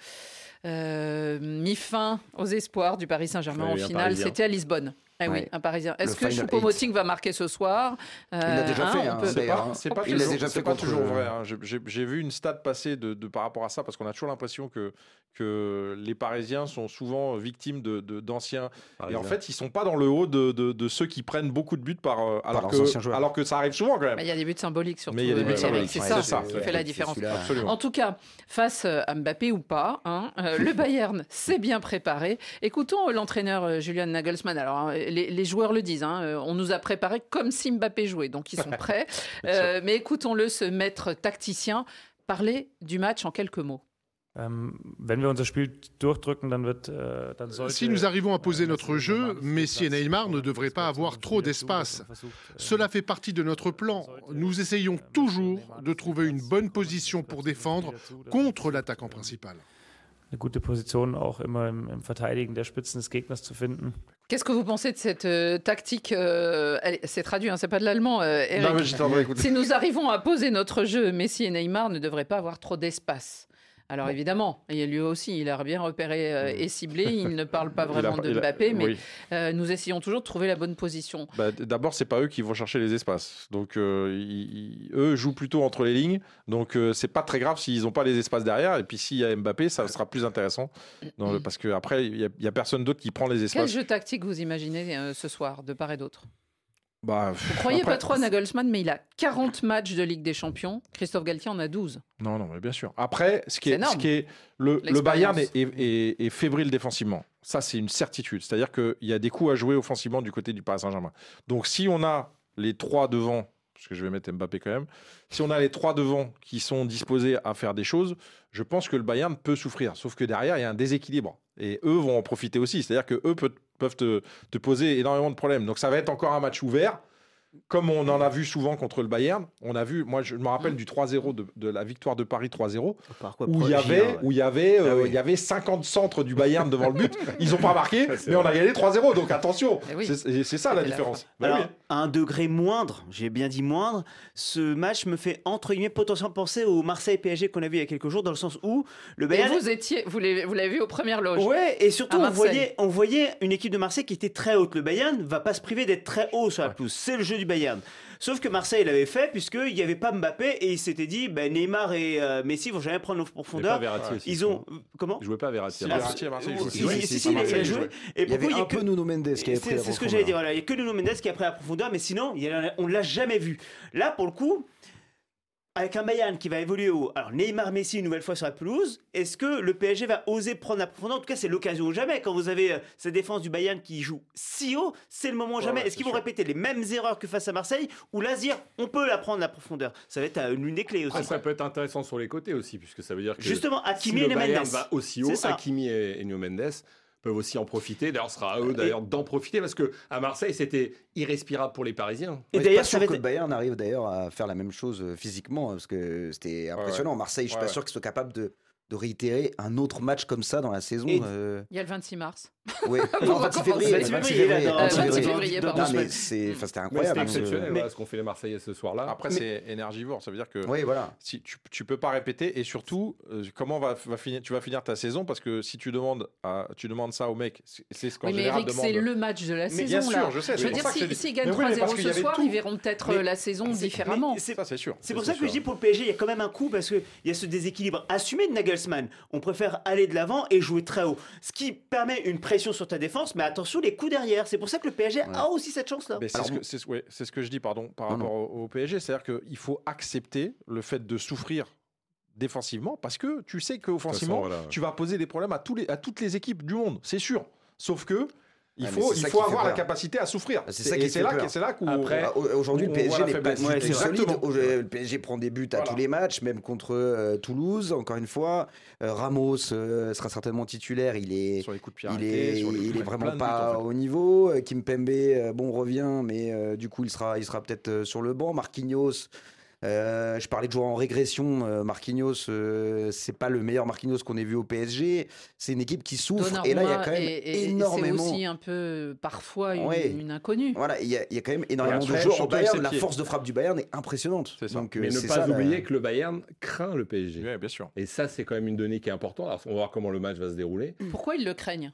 euh, mis fin aux espoirs du Paris Saint-Germain en finale. C'était à Lisbonne. Eh oui, Ouais. un Parisien. Est-ce que Choupo-Moting va marquer ce soir? Il l'a déjà Euh, fait, on hein, peut- C'est d'ailleurs, pas, hein. pas Il l'a toujours, déjà c'est fait pas toujours vrai. hein. J'ai- vu une stat passer de, de- par rapport à ça parce qu'on a toujours l'impression que, que les Parisiens sont souvent victimes de- de- d'anciens. et en fait, ils sont pas dans le haut de, de- de ceux qui prennent beaucoup de buts par, euh, alors, anciens que, alors que ça arrive souvent quand même. Il y a des buts symboliques surtout. Mais il y a des buts euh, symboliques. C'est Ouais, ça, ça. qui fait la différence. En tout cas, face euh, à Mbappé ou pas, hein, euh, le [laughs] Bayern s'est bien préparé. Écoutons euh, l'entraîneur euh, Julian Nagelsmann. Alors, hein, les, les joueurs le disent, hein, euh, on nous a préparé comme si Mbappé jouait, donc ils sont [laughs] prêts. Euh, mais écoutons-le, ce maître tacticien, parler du match en quelques mots. Wird, äh, Si nous arrivons à poser notre jeu, Messi et Neymar ne devraient pas avoir trop d'espace. Cela fait partie de notre plan. Nous essayons toujours de trouver une bonne position pour défendre contre l'attaquant principal. Eine gute Position auch immer im, im Verteidigen der Spitzen des Gegners zu finden. Qu'est-ce que vous pensez de cette euh, tactique euh, elle- C'est traduit, hein, c'est pas de l'allemand, euh, Eric. Non, mais. Si nous arrivons à poser notre jeu, Messi et Neymar ne devraient pas avoir trop d'espace. Alors évidemment, et lui aussi, il a bien repéré euh, et ciblé. Il ne parle pas [laughs] a vraiment de a- Mbappé, mais oui. euh, nous essayons toujours de trouver la bonne position. Bah, D'abord, c'est pas eux qui vont chercher les espaces. Donc, euh, ils- eux jouent plutôt entre les lignes. Donc, c'est pas très grave s'ils n'ont pas les espaces derrière. Et puis, s'il y a Mbappé, ça sera plus intéressant. dans le- parce qu'après, il y, y a personne d'autre qui prend les Quel espaces. jeu tactique vous imaginez ce soir, de part et d'autre? Bah, Vous croyez pas trop à Nagelsmann, mais il a 40 matchs de Ligue des Champions. Christophe Galtier en a 12. Non, non, mais bien sûr. Après, ce qui est, ce énorme. qui est le. Bayern est, est- est- est fébrile défensivement. Ça, c'est une certitude. C'est-à-dire qu'il y a des coups à jouer offensivement du côté du Paris Saint-Germain. Donc, si on a les trois devant, parce que je vais mettre Mbappé quand même, si on a les trois devant qui sont disposés à faire des choses, je pense que le Bayern peut souffrir. Sauf que derrière, il y a un déséquilibre. Et eux vont en profiter aussi. C'est-à-dire que eux peut- peuvent te, te poser énormément de problèmes. Donc, ça va être encore un match ouvert. Comme on en a vu souvent contre le Bayern, on a vu, moi je me rappelle du 3-0 de, de la victoire de Paris 3-0, quoi, où il y avait, ouais. où il y avait, Ah euh, oui. il y avait 50 centres du Bayern devant le but. [laughs] Ils n'ont pas marqué, mais on a gagné 3-0. Donc attention, Eh oui. c'est ça la différence. Bah Alors, oui. à un degré moindre, j'ai bien dit moindre, ce match me fait entre guillemets potentiellement penser au Marseille PSG qu'on a vu il y a quelques jours, dans le sens où le Et Bayern. vous étiez, vous l'avez vous l'avez vu aux premières loges. Ouais, et surtout, on voyait, on voyait une équipe de Marseille qui était très haute. Le Bayern va pas se priver d'être très haut sur la pelouse. C'est le jeu du Bayern. Sauf que Marseille l'avait fait, puisqu'il n'y avait pas Mbappé, et il s'était dit ben, Neymar et euh, Messi vont jamais prendre nos profondeurs. pas Verratti aussi, Ils ont. Comment Il jouait pas à Verratti. Verratti à Marseille, si, si, si, si, il a- joué. Et Il y avait un peu Nuno Mendes qui avait pris c'est ce que profondeur. j'allais dire. voilà. Il n'y a que Nuno Mendes qui a pris la profondeur, mais sinon, il y en a- on ne l'a jamais vu. Là, pour le coup, avec un Bayern qui va évoluer haut, alors Neymar, Messi une nouvelle fois sur la pelouse, est-ce que le PSG va oser prendre la profondeur? En tout cas, c'est l'occasion ou jamais. Quand vous avez euh, cette défense du Bayern qui joue si haut, c'est le moment ou jamais. ouais, est-ce qu'ils vont répéter les mêmes erreurs que face à Marseille ou dire on peut la prendre la profondeur? Ça va être euh, l'une des clés aussi. Ça peut être intéressant sur les côtés aussi, puisque ça veut dire que Justement, Hakimi si et le Bayern Mendes. va aussi haut. Hakimi et, et Mendes peuvent aussi en profiter. D'ailleurs, ce sera à eux d'ailleurs d'en profiter parce que à Marseille, c'était irrespirable pour les Parisiens. Et d'ailleurs, sûr que Bayern arrive d'ailleurs à faire la même chose euh, physiquement, parce que c'était impressionnant. ouais. Marseille, je suis Ouais, pas ouais. sûr qu'ils soient capables de, de réitérer un autre match comme ça dans la saison. Et- euh, Il y a le 26 mars. Vous [laughs] non, 26 février. recommencez. 26 février, février. là, dans- Euh, 26 26 février. Non, mais c'est enfin, c'était incroyable. c'était exceptionnel, voilà, ce qu'ont fait les Marseillais ce soir-là. Après, c'est énergivore. Ça veut dire que Oui, voilà. si tu, tu peux pas répéter et surtout euh, comment va, va finir, tu vas finir ta saison? Parce que si tu demandes à, tu demandes ça au mec, c'est- c'est ce qu'en Oui, mais général Eric, demande. c'est le match de la Mais saison. bien sûr, là. je sais, Je c'est veux dire, je si- s'ils gagnent Mais oui, mais 3-0 parce qu'il y ce soir, ils verront peut-être euh, la saison différemment. c'est- sûr. C'est pour Ça, que je dis pour le PSG, il y a quand même un coup parce qu'il y a ce déséquilibre assumé de Nagelsmann. On préfère aller de l'avant et jouer très haut. Ce qui permet une pression sur ta défense, mais attention les coups derrière. C'est pour ça que le PSG a aussi cette chance-là. C'est ce, que- c'est ce- ouais, c'est ce que je dis, pardon, par Non, rapport Au, au PSG. C'est-à-dire qu'il faut accepter le fait de souffrir défensivement parce que tu sais qu'offensivement, voilà. tu vas poser des problèmes à, tous les, à toutes les équipes du monde, c'est sûr. Sauf que il Ah, mais faut, il faut avoir la capacité à souffrir. C'est ça qui c'est là, c'est là Aujourd'hui, le PSG n'est pas solide. Le PSG prend des buts à Voilà. tous les matchs, même contre euh, Toulouse. Encore une fois, Euh, Ramos euh, sera certainement titulaire. Il est, sur les coups de pied il arrêtés, est, sur les il est vraiment pas en fait. au niveau. Kimpembe, euh, bon, revient, mais euh, du coup, il sera, il sera peut-être euh, sur le banc. Marquinhos. Euh, je parlais de joueurs en régression. euh, Marquinhos, euh, c'est pas le meilleur Marquinhos qu'on ait vu au PSG. C'est une équipe qui souffre. Et là, il y a Donnarumma quand même et- et- et énormément. C'est aussi un peu parfois une, Ouais. une inconnue. Voilà, il y, a, il y a quand même énormément de joueurs au Bayern. La force de frappe du Bayern est impressionnante. C'est ça. Donc, Mais ne pas ça, la- oublier que le Bayern craint le PSG. Bien sûr. Et ça, c'est quand même une donnée qui est importante. Alors, on va voir comment le match va se dérouler. Pourquoi ils le craignent?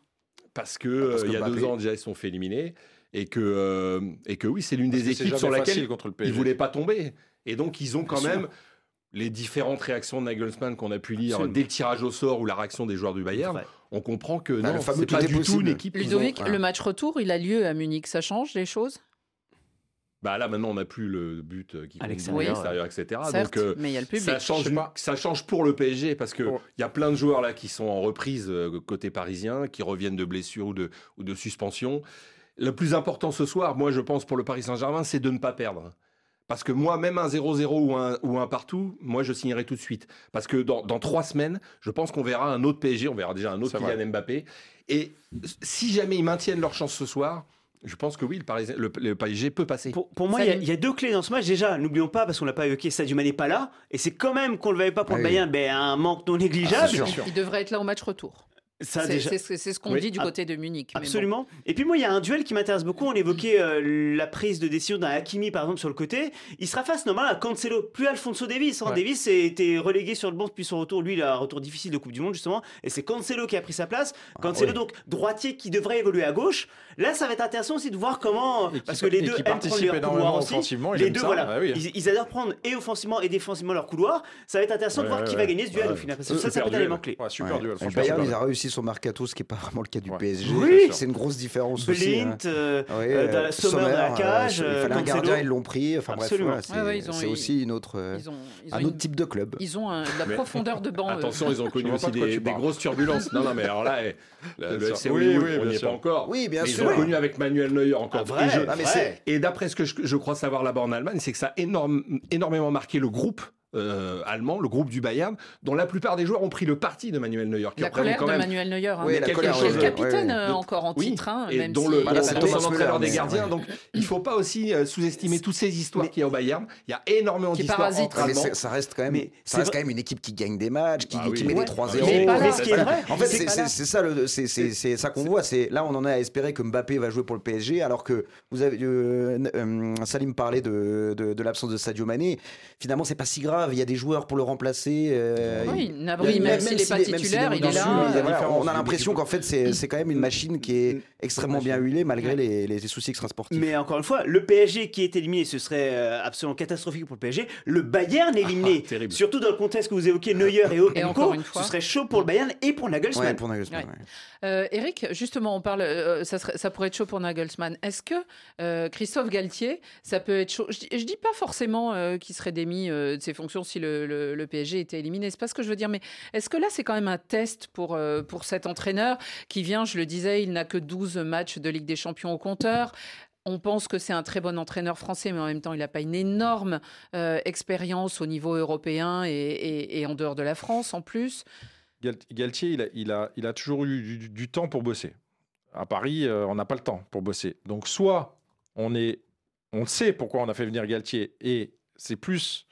Parce que, Parce euh, que il y a Mbappé- deux ans déjà, ils se sont fait éliminer. Et que, euh, et que oui, c'est l'une des équipes sur laquelle ils ne voulaient pas tomber. Et donc, ils ont quand Bien sûr. même les différentes réactions de Nagelsmann qu'on a pu lire Absolument. dès le tirage au sort ou la réaction des joueurs du Bayern. Ouais. On comprend que non, c'est pas du tout une équipe. Ludovic, ont- le match retour, il a lieu à Munich. Ça change les choses? Bah là, maintenant, on n'a plus le but euh, qui compte à l'extérieur, etc. Certes, donc, euh, mais il y a le public. Ça change, ça change pour le PSG parce qu'il Oh. il y a plein de joueurs là qui sont en reprise euh, côté parisien, qui reviennent de blessures ou de, ou de suspensions. Le plus important ce soir, moi je pense pour le Paris Saint-Germain, c'est de ne pas perdre. Parce que moi, même un 0-0 ou un, ou un partout, moi je signerai tout de suite. Parce que dans, dans trois semaines, je pense qu'on verra un autre PSG, on verra déjà un autre. Kylian Mbappé. Et si jamais ils maintiennent leur chance ce soir, je pense que oui, le, Parisien- le, le PSG peut passer. Pour, pour moi, il y, a- y deux clés dans ce match. Déjà, n'oublions pas, parce qu'on l'a pas évoqué, Sadio Mané pas là. Et c'est quand même qu'on le voyait pas pour Ah le oui. Bayern, ben, un manque non négligeable. Ah, c'est sûr. Il devrait être là au match retour. C'est déjà. ce qu'on Oui. dit du Ah, côté de Munich. mais bon. Absolument. Et puis moi, il y a un duel qui m'intéresse beaucoup. On évoquait euh, la prise de décision d'un Hakimi, par exemple, sur le côté. Il sera face normalement à Cancelo, plus Alfonso Davis. hein. Ouais. Davis a été relégué sur le banc depuis son retour. Lui, il a un retour difficile de Coupe du Monde, justement. Et c'est Cancelo qui a pris sa place. Cancelo, ouais. donc, droitier qui devrait évoluer à gauche. Là, ça va être intéressant aussi de voir comment... Et qui- parce que les deux qui aiment prendre participent leur couloir aussi. Les deux, ça. voilà. Bah oui. ils, ils adorent prendre et offensivement et défensivement leur couloir. Ça va être intéressant de voir ouais, qui ouais. va gagner ce duel Ouais. au final. Parce que ça, ça peut être un élément clé. Super duel. Ils ont réussi aussi son mercato, ce qui n'est pas vraiment le cas du PSG. Oui. c'est une grosse différence Blint, aussi. hein. euh, Ouais, euh, Sommer de la euh, cage, il euh, fallait un gardien, ils l'ont pris. Enfin bref, voilà, c'est Ouais, aussi une autre, euh, ils ont- ils ont un une- autre type de club. Ils ont un- de la Mais- profondeur de banc. Attention, ils ont connu aussi des, grosses turbulences. Non, non, mais alors là, eh, le. FC Oui, on bien n'y est sûr. pas encore. Oui, bien sûr. Ils ont connu avec Manuel Neuer encore. Un vrai, Et Ah, d'après ce que je, crois savoir là-bas en Allemagne, c'est que ça a énormément marqué le groupe. Euh, allemand, le groupe du Bayern, dont la plupart des joueurs ont pris le parti de Manuel Neuer. Qui La colère quand de même Manuel Neuer. hein. Oui, la quelque colère, est chose ouais, capitaine ouais. euh, de- encore en Oui, titre, hein, et même dont si le de- dont son entraîneur des gardiens. ouais. Donc, il faut pas aussi euh, sous-estimer toutes ces histoires qu'il y a au Bayern. Il y a énormément Qui d'histoires parasitent. entre mais Allemands. c'est- ça reste quand même, Mais ça c'est reste quand même une équipe qui gagne des matchs, qui, Ah oui. qui met Ouais. des 3-0. Mais pas là. Mais ce qui est vrai, En fait, c'est ça, c'est- ça qu'on voit. C'est là, on en a à espérer que Mbappé va jouer pour le PSG, alors que vous avez Salim parlait de, de, de l'absence de Sadio Mané. Finalement, c'est pas si grave. Il y a des joueurs pour le remplacer. euh, Oui, il- Nabri, il- même s'il n'est pas titulaire, il est au-dessus, là. mais voilà, on a l'impression qu'en fait, c'est c'est quand même une machine qui est extrêmement bien huilée malgré les, les soucis extrasportifs. Mais encore une fois, le PSG qui est éliminé, ce serait euh, absolument catastrophique pour le PSG. Le Bayern éliminé, Ah, surtout dans le contexte que vous évoquez, Neuer et Et encore Enco, une fois. ce serait chaud pour le Bayern et pour Nagelsmann. Ouais, pour Nagelsmann, Ouais. ouais. Euh, Eric, justement, on parle, euh, ça, serait- ça pourrait être chaud pour Nagelsmann. Est-ce que euh, Christophe Galtier, ça peut être chaud? Je, dis- je dis pas forcément euh, qu'il serait démis euh, de ses fonctions si le, PSG était éliminé. C'est pas ce que je veux dire, mais est-ce que là, c'est quand même un test pour euh, pour cet entraîneur qui vient Je le disais, il n'a que 12 matchs de Ligue des Champions au compteur. On pense que c'est un très bon entraîneur français, mais en même temps, il n'a pas une énorme euh, expérience au niveau européen et, en dehors de la France en plus. Gal- Galtier, il a, il, a, il a toujours eu du, du temps pour bosser. À Paris, euh, on n'a pas le temps pour bosser. Donc, soit on est, on sait pourquoi on a fait venir Galtier et c'est plus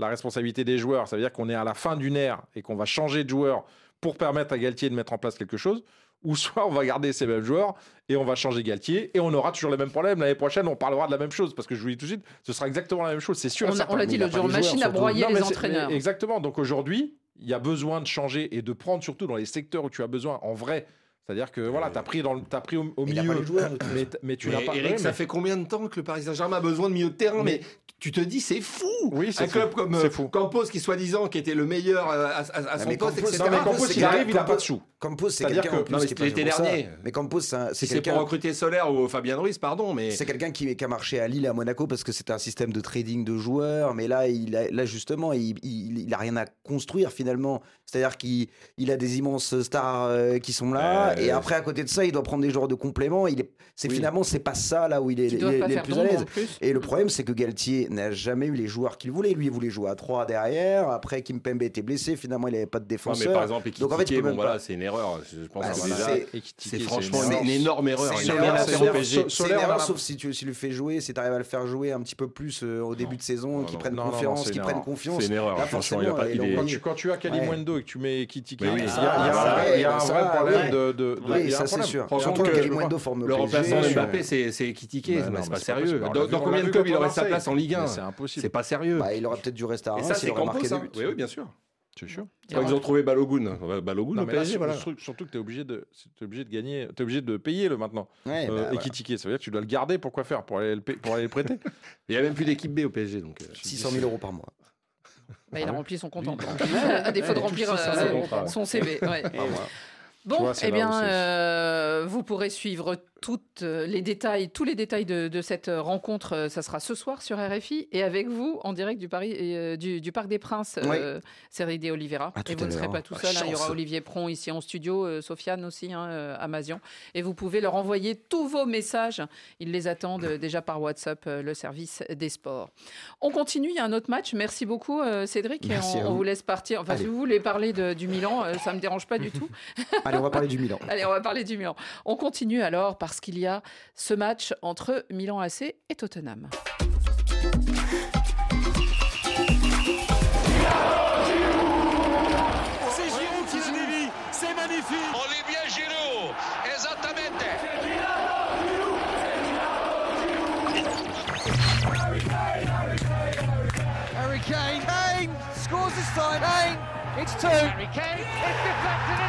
la responsabilité des joueurs. Ça veut dire qu'on est à la fin d'une ère et qu'on va changer de joueur pour permettre à Galtier de mettre en place quelque chose. Ou soit on va garder ces mêmes joueurs et on va changer Galtier et on aura toujours les mêmes problèmes. L'année prochaine, on parlera de la même chose parce que je vous dis tout de suite, ce sera exactement la même chose. C'est sûr. On, a- on l'a dit pas jour, machine à broyer Non, les entraîneurs. Exactement. Donc aujourd'hui, il y a besoin de changer et de prendre surtout dans les secteurs où tu as besoin en vrai. C'est-à-dire que voilà, tu as pris, dans le- t'as pris au, a milieu. pas joueurs, mais, mais tu n'as pas. Eric, ouais, ça mais- fait combien de temps que le Paris Saint-Germain a besoin de milieu de terrain mais, Mais- tu te dis, c'est fou Oui, c'est Un fou. club comme C'est euh, fou. Campos, qui soi-disant qui était le meilleur euh, à, à- à son mais poste, Campos, etc. Non, mais Campos, il arrive, il n'a Campos- pas de sous. Campos, c'est C'est-à-dire quelqu'un en que- plus non, mais qui ça. dernier. Mais Campos, c'est Si c'est pour recruter Solaire ou Fabien Ruiz, pardon, mais C'est quelqu'un qui, qui a marché à Lille et à Monaco parce que c'était un système de trading de joueurs. Mais là, il a, là justement, il, il, il a rien à construire finalement. C'est-à-dire qu'il il a des immenses stars euh, qui sont là. Euh, et après, à côté de ça, il doit prendre des joueurs de complément. Il est, c'est Oui. finalement, c'est pas ça là où il est, il doivent est- pas il est faire le plus à l'aise. Et le problème, c'est que Galtier n'a jamais eu les joueurs qu'il voulait. Lui, il voulait jouer à 3 derrière. Après, Kimpembe était blessé. Finalement, il n'avait pas de Ouais, défenseur. mais par exemple, Donc en fait, bon, voilà, c'est une erreur. Je pense Bah, c'est- une franchement une énorme erreur. C'est Il une n'a rien à erreur, sauf si tu, le fais jouer, si tu arrives à le faire jouer un petit peu plus euh, au début de saison, qu'ils prennent confiance, c'est qu'ils une prennent erreur. confiance. C'est une erreur, Quand tu, as Kalimundo et que tu mets Kitty, il y a, un vrai problème de, de, de- Oui, y ça c'est sûr. Franchement, Surtout que Kalimundo forme Le remplaçant PSG, Mbappé, euh, c'est c'est critiqué, Bah mais non, c'est mais pas sérieux. Dans combien de clubs il aurait sa place en Ligue 1 Mais C'est impossible. C'est pas sérieux. bah, il aurait peut-être dû rester à Et Reims ça, s'il c'est Campos. Oui, oui, bien sûr. C'est sûr. Crois qu'ils ont trouvé Balogun. Balogun Non, au là, PSG, voilà. sur- surtout que tu es obligé de, t'es obligé de gagner, tu es obligé de payer le maintenant. Ouais, bah, Euh, et ça veut dire que tu dois le garder pour quoi faire? Pour aller le, pa- pour aller le prêter? [laughs] Il n'y a même plus d'équipe B au PSG. Donc, euh, 600 000 euros par mois. Bah, il Ah a ouais? rempli son compte en banque. [laughs] à défaut de remplir ça, euh, son- CV. ouais. Ah. Bon, vois, eh bien, euh, vous pourrez suivre toutes euh, les détails, tous les détails de, de cette euh, rencontre. euh, Ça sera ce soir sur RFI et avec vous en direct du, Paris, euh, du, du Parc des Princes, euh, Cédric de Oliveira. Tout et vous ne serez pas tout Ah, seul. hein, il y aura. Olivier Pron ici en studio, euh, Sofiane aussi hein, euh, à Mazion. Et vous pouvez leur envoyer tous vos messages. Ils les attendent euh, déjà par WhatsApp, euh, le service des sports. On continue. Il y a un autre match. Merci beaucoup, euh, Cédric. Merci et on, on vous. laisse partir. Enfin, Allez. si vous voulez parler de- du Milan, euh, ça me dérange pas du tout. [laughs] Allez, on va parler du Milan. [laughs] Allez, on va parler du Milan. On continue alors parce qu'il y a ce match entre Milan AC et Tottenham. C'est Giroud qui la dévie, c'est magnifique. Olivier Giroud, esattamente. Harry Kane, Kane scores this time. Kane, it's two. Harry Kane, it's deflected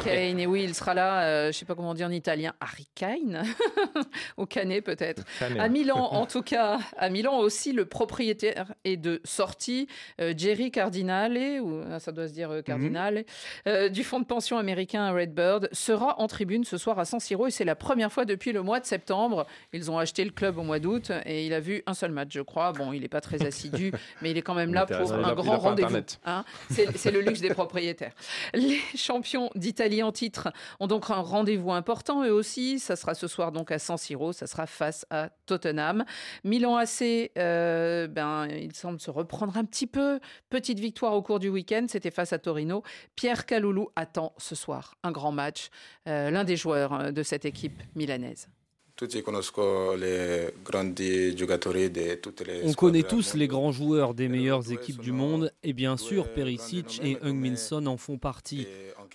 Kane. Et oui, il sera là, euh, je ne sais pas comment on dit en italien, Harry Kane [laughs] Au Canet peut-être. À. Milan, en [laughs] tout cas, à Milan aussi, le propriétaire est de sortie, euh, Jerry Cardinale, ou ah, ça doit se dire euh, Cardinale, euh, du fonds de pension américain Redbird, sera en tribune ce soir à San Siro, et c'est la première fois depuis le mois de septembre. Ils ont acheté le club au mois d'août, et il a vu un seul match, je crois. Bon, il n'est pas très assidu, [laughs] mais il est quand même là pour un grand rendez-vous. Hein. C'est c'est le luxe des propriétaires. Les champions d'Italie en titre ont donc un rendez-vous important eux aussi. Ça sera ce soir donc à San Siro. Ça sera face à Tottenham. Milan AC, euh, ben, il semble se reprendre un petit peu. Petite victoire au cours du week-end. C'était face à Torino. Pierre Caloulou attend ce soir un grand match. Euh, L'un des joueurs euh, de cette équipe milanaise. On connaît tous les grands joueurs des meilleures équipes du monde et bien sûr Perisic et Heung-Min en font partie.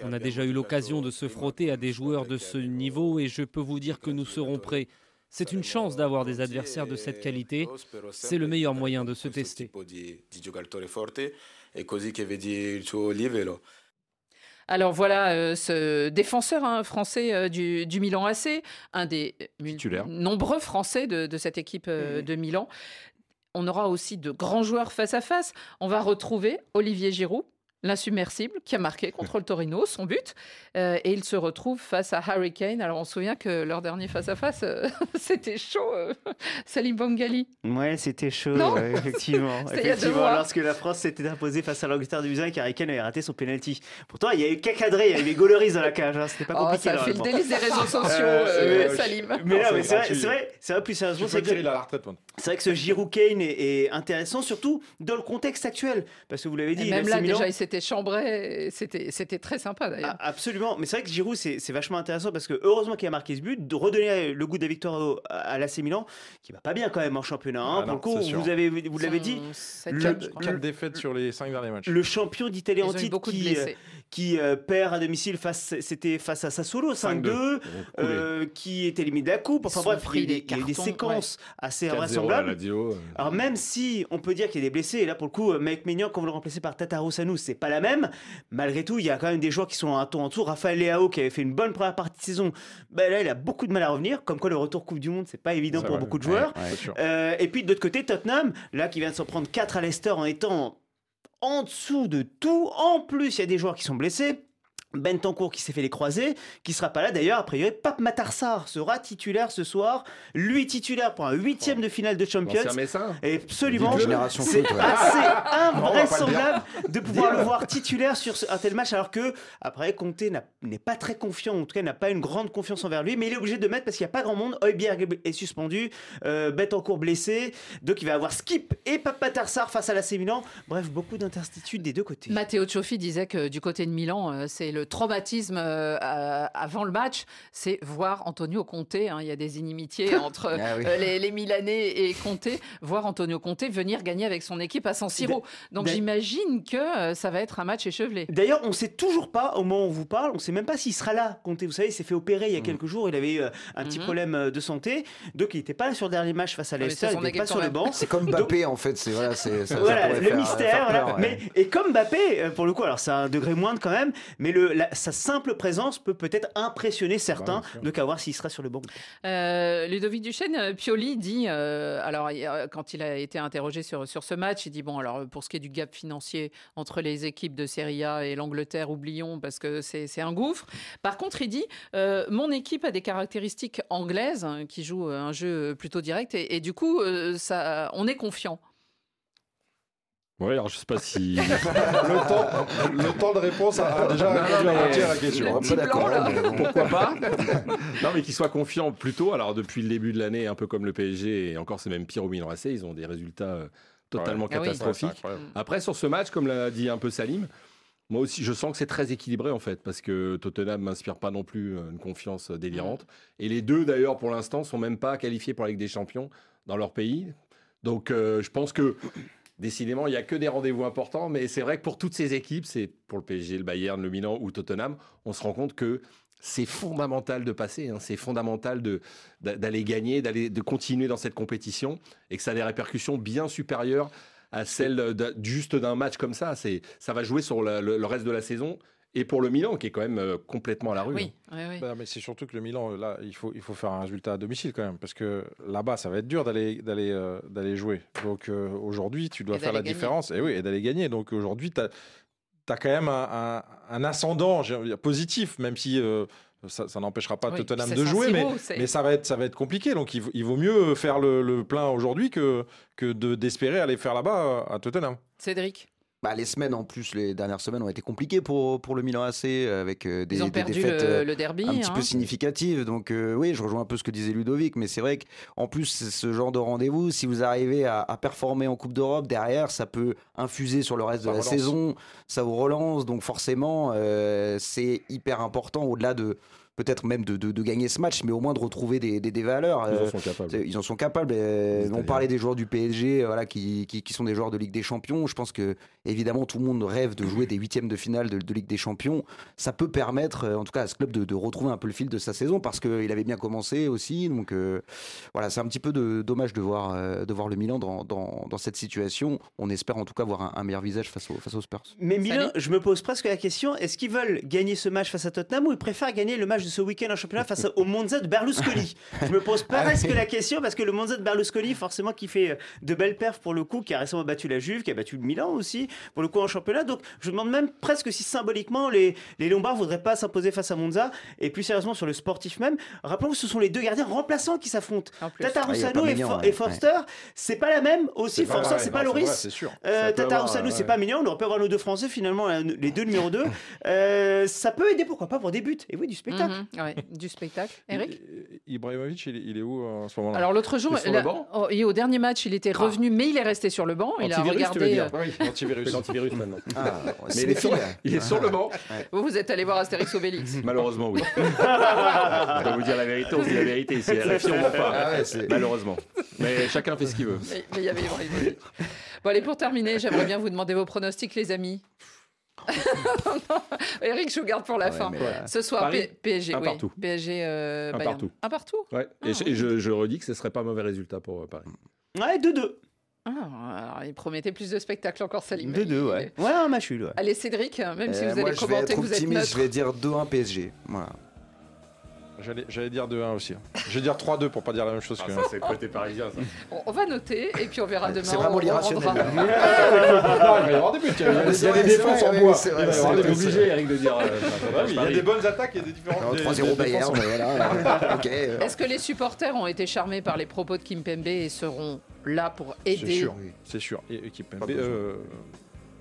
On a déjà eu l'occasion de se frotter à des joueurs de ce niveau et je peux vous dire que nous serons prêts. C'est une chance d'avoir des adversaires de cette qualité. C'est le meilleur moyen de se tester. Alors voilà euh, ce défenseur hein, français euh, du, du Milan AC, un des nombreux Français de, de cette équipe euh, de Milan. On aura aussi de grands joueurs face à face. On va retrouver Olivier Giroud, l'insubmersible, qui a marqué contre le Torino son but. Euh, et il se retrouve face à Harry Kane. Alors on se souvient que leur dernier face à face, euh, [laughs] c'était chaud. euh, [laughs] Salim Bangali. Ouais, c'était chaud, ouais, effectivement. [laughs] Effectivement lorsque la France s'était imposée face à l'Angleterre du Musin et qu'Harry Kane avait raté son penalty. Pourtant, il y a eu qu'à cadrer, il y avait Gauleris dans la cage, hein, c'était pas Oh, compliqué. ça a fait le délice des réseaux sociaux, Euh, euh, Salim. Mais là, mais c'est vrai, c'est vrai, c'est vrai, plus sérieusement, c'est vrai que ce Giroud Kane est, est intéressant, surtout dans le contexte actuel. Parce que vous l'avez Et dit, même là, déjà, il s'était chambré. C'était c'était très sympa d'ailleurs. Ah, Absolument, mais c'est vrai que Giroud c'est c'est vachement intéressant parce que heureusement qu'il a marqué ce but, de redonner le goût de la victoire au- à l'AC Milan, qui va pas bien quand même en championnat. hein. Ah Pour non, le coup, vous avez vous l'avez dit, le- Quatre, quatre le- défaites sur les cinq derniers matchs. le champion d'Italie en titre qui, qui euh, perd à domicile face c'était face à Sassuolo 5-2 euh, qui était limite de la coupe enfin bref il y a eu pris des, il y a eu des cartons, séquences assez 4-0 à invraisemblables euh. alors même si on peut dire qu'il y a des blessés, et là pour le coup, Mike Maignan, quand vous le remplacez par Tataru Sanu, c'est pas la même. Malgré tout, il y a quand même des joueurs qui sont un tour en dessous. Raphaël Leao, qui avait fait une bonne première partie de saison, ben là il a beaucoup de mal à revenir. Comme quoi le retour Coupe du Monde, c'est pas évident pour beaucoup de joueurs. ouais. Euh, et puis de l'autre côté, Tottenham, là qui vient de s'en prendre 4 à Leicester en étant en dessous de tout. En plus, il y a des joueurs qui sont blessés. Bentancourt qui s'est fait les croisés, qui sera pas là d'ailleurs. A priori, Pape Matarsar sera titulaire ce soir. Lui titulaire pour un huitième de finale de Champions. Et absolument, c'est assez invraisemblable de pouvoir le voir titulaire sur un tel match, alors que après Conte n'est pas très confiant, en tout cas n'a pas une grande confiance envers lui, mais il est obligé de mettre parce qu'il n'y a pas grand monde. Højbjerg est suspendu, euh, Betancourt blessé, donc il va avoir Skip et Pape Matarsar face à la Milan. Bref, beaucoup d'incertitudes des deux côtés. Matteo Cioffi disait que du côté de Milan, euh, c'est le traumatisme euh, à- avant le match, c'est voir Antonio Conte. hein. il y a des inimitiés [laughs] entre Ah oui. euh, les, les Milanais et Conte. Voir Antonio Conte venir gagner avec son équipe à San Siro. Donc j'imagine que euh, ça va être un match échevelé. D'ailleurs, on sait toujours pas, au moment où on vous parle, on sait même pas s'il sera là. Conte, vous savez, il s'est fait opérer il y a quelques jours, il avait eu euh, un petit Mhm. problème euh, de santé, donc il n'était pas là sur le dernier match face à Leicester, c'est il n'était pas sur le banc. C'est comme Mbappé en fait, c'est voilà, voilà, le faire- mystère. faire voilà. peur, ouais. mais, et comme Mbappé, euh, pour le coup, alors c'est un degré moindre quand même, mais le, la- sa simple présence peut peut-être impressionner certains, bien sûr. donc à voir s'il sera sur le banc. Euh, Ludovic Duchesne, euh, Pioli dit, euh, alors a- quand il a été interrogé sur, sur ce match, il dit bon alors pour ce qui est du gap financier entre les équipes de Serie A et l'Angleterre, oublions parce que c'est un gouffre. Par contre, il dit euh, mon équipe a des caractéristiques anglaises hein, qui jouent un jeu plutôt direct et, et du coup euh, ça, on est confiant. Ouais, alors je sais pas si. [laughs] Le temps, le temps de réponse a, a déjà répondu à moitié à la question. Hein. bon. Pourquoi pas [laughs] Non, mais qu'ils soient confiants plus tôt. Alors, depuis le début de l'année, un peu comme le PSG, et encore c'est même pire au Milan AC, ils ont des résultats euh, totalement Ouais. Ah oui. Catastrophiques. Après, sur ce match, comme l'a dit un peu Salim, moi aussi, je sens que c'est très équilibré en fait, parce que Tottenham m'inspire pas non plus euh, une confiance euh, délirante. Et les deux, d'ailleurs, pour l'instant, sont même pas qualifiés pour la Ligue des Champions dans leur pays. Donc, euh, je pense que décidément, il y a que des rendez-vous importants. Mais c'est vrai que pour toutes ces équipes, c'est pour le PSG, le Bayern, le Milan ou Tottenham, on se rend compte que c'est fondamental de passer, hein. c'est fondamental d'aller gagner, d'aller de continuer dans cette compétition et que ça a des répercussions bien supérieures à celles juste d'un match comme ça. Ça va jouer sur le reste de la saison et pour le Milan qui est quand même euh, complètement à la rue. Oui, oui, oui. Bah, mais c'est surtout que le Milan, là, il faut, il faut faire un résultat à domicile quand même, parce que là-bas, ça va être dur d'aller, d'aller, euh, d'aller jouer. Donc euh, aujourd'hui, tu dois Et faire la gagner. différence, et oui, et d'aller gagner. Donc aujourd'hui, tu as, quand même un, un- un ascendant dire, positif, même si euh, ça, ça n'empêchera pas Oui, Tottenham de jouer, mais, mais ça va être, ça va être compliqué. Donc il, vaut- il vaut mieux faire le, le plein aujourd'hui que, que de, d'espérer aller faire là-bas à Tottenham. Cédric? Bah, les semaines en plus, les dernières semaines ont été compliquées pour, pour le Milan AC avec euh, des, Ils ont des défaites le- euh, le derby, un petit hein. peu significatives. Donc euh, oui, je rejoins un peu ce que disait Ludovic, mais c'est vrai qu'en plus ce genre de rendez-vous, si vous arrivez à, à performer en Coupe d'Europe derrière, ça peut infuser sur le reste Ça de la relance. saison, ça vous relance. Donc forcément, euh, c'est hyper important au-delà de peut-être même de, de- de gagner ce match, mais au moins de retrouver des, des- des valeurs. Ils en Euh, sont capables. c'est- Ils en sont capables. euh, on parlait des joueurs du PSG, euh, voilà, qui, qui, qui sont des joueurs de Ligue des Champions. Je pense que évidemment tout le monde rêve de jouer des huitièmes de finale de, de Ligue des Champions. Ça peut permettre, en tout cas, à ce club de, de retrouver un peu le fil de sa saison parce qu'il avait bien commencé aussi. Donc euh, voilà, c'est un petit peu de, dommage de voir, euh, de voir le Milan dans, dans, dans cette situation. On espère en tout cas voir un, un meilleur visage face, au, face aux Spurs. Mais Milan, je me pose presque la question est-ce qu'ils veulent gagner ce match face à Tottenham ou ils préfèrent gagner le match de ce week-end en championnat face au Monza de Berlusconi Je me pose Ah presque la question parce que le Monza de Berlusconi, forcément, qui fait euh, de belles perfs pour le coup, qui a récemment battu la Juve, qui a battu le Milan aussi, pour le coup en championnat. Donc je me demande même presque si symboliquement les, les Lombards ne voudraient pas s'imposer face à Monza. Et plus sérieusement sur le sportif même, rappelons que ce sont les deux gardiens remplaçants qui s'affrontent. Tata Ah, et, Maignan, For- ouais. et Forster, c'est pas la même aussi. Forster, c'est pas c'est Loris. Euh, Ça peut Tata avoir, Roussano, ouais. c'est pas mignon. On aurait pu avoir nos deux Français finalement, les deux numéro 2. [laughs] ça peut aider, pourquoi pas, pour des buts. Et oui, du spectacle. Ouais, du spectacle. Eric Ibrahimovic, il, est- il est où euh, en ce moment Alors l'autre jour, Il est sur là- le banc? oh, et au dernier match, il était revenu, mais il est resté sur le banc. Il a tu veux regardé. dire euh, Oui, [laughs] l'antivirus. L'antivirus maintenant. Ah, Mais il est, sur, il est sur le banc. Vous, vous êtes allé voir Astérix Obélix. [laughs] Malheureusement, oui. [laughs] on va vous dire la vérité, on se dit la vérité ici. RFI, on ment pas. Ah ouais, c'est- Malheureusement. Mais chacun fait ce qu'il veut. Mais mais il y avait Ibrahimovic. Bon, allez, pour terminer, j'aimerais bien vous demander vos pronostics, les amis. [laughs] Eric, je vous garde pour la Ouais, fin. Ce soir, Paris, PSG. un oui. partout. PSG. euh, Un Bayern. partout. Un partout Ouais. Et, je, et je- je redis que ce serait pas un mauvais résultat pour euh, Paris. Ouais, 2-2. Ah, alors, il promettait plus de spectacles encore, Salim. 2-2, ouais. Ouais, un match. Allez, Cédric, même si Euh, vous moi, allez je vais commenter, être vous êtes optimiste, neutre. je vais dire 2-1 PSG. Voilà. J'allais, dire 2-1 aussi. hein. Je vais dire 3-2 pour pas dire la même chose que. ça, c'est le côté parisien, ça. [laughs] On, on va noter et puis on verra demain. c'est vraiment on- on l'irrationnel, rendra. [laughs] Non, il va y avoir des buts. Il y a, il y a des- défenses en bois. c'est Il va y c'est c'est obligé, Eric, de dire. euh, il y a des bonnes attaques et des des- 3-0 des Bayern, défenses. mais voilà. [laughs] ok. euh, Est-ce que les supporters ont été charmés par les propos de Kim Pembe et seront là pour C'est aider sûr, c'est sûr. Et équipe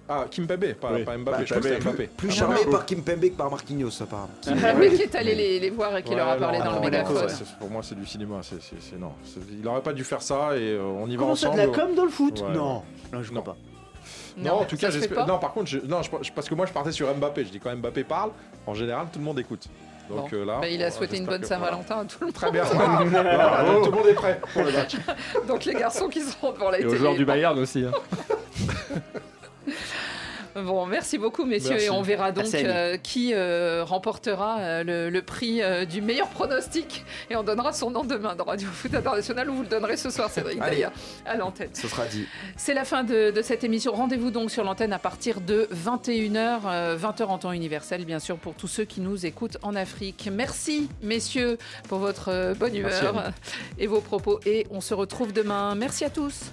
Mbappé. Ah, Kimpembe, pas, Oui. pas Mbappé. bah, je crois que Mbappé. Plus Ah, charmé par Kim Pembe que par Marquinhos, apparemment. Mais qui est allé les, les voir et qui Ouais, leur a non, parlé dans non, le mégaphone c'est- c'est- Pour moi, c'est du cinéma. c'est- c'est- c'est- non. C'est- Il n'aurait pas dû faire ça et euh, on y va Comment ça, ensemble. de la com dans le foot Ouais. Non, non, je Non. crois pas. Non, en tout cas, j'espère. Non, par contre, je... non, je- parce que moi, je partais sur Mbappé. Je dis quand Mbappé parle, en général, tout le monde écoute. Donc Bon. euh, là. Bah, il a euh, souhaité une bonne Saint-Valentin à tout le monde. Très bien. Donc, [laughs] tout le monde est prêt pour le match. [laughs] Donc les garçons qui seront devant la Et aux télé. joueurs du Bayern aussi. hein. [laughs] Bon, merci beaucoup, messieurs, Merci. et on verra donc euh, qui euh, remportera euh, le, le prix du meilleur pronostic. Et on donnera son nom demain dans Radio Foot International, ou vous le donnerez ce soir, Cédric, d'ailleurs, à l'antenne. Ce sera dit. C'est la fin de, de cette émission. Rendez-vous donc sur l'antenne à partir de 21h, 20h en temps universel, bien sûr, pour tous ceux qui nous écoutent en Afrique. Merci, messieurs, pour votre bonne humeur et vos propos. Et on se retrouve demain. Merci à tous.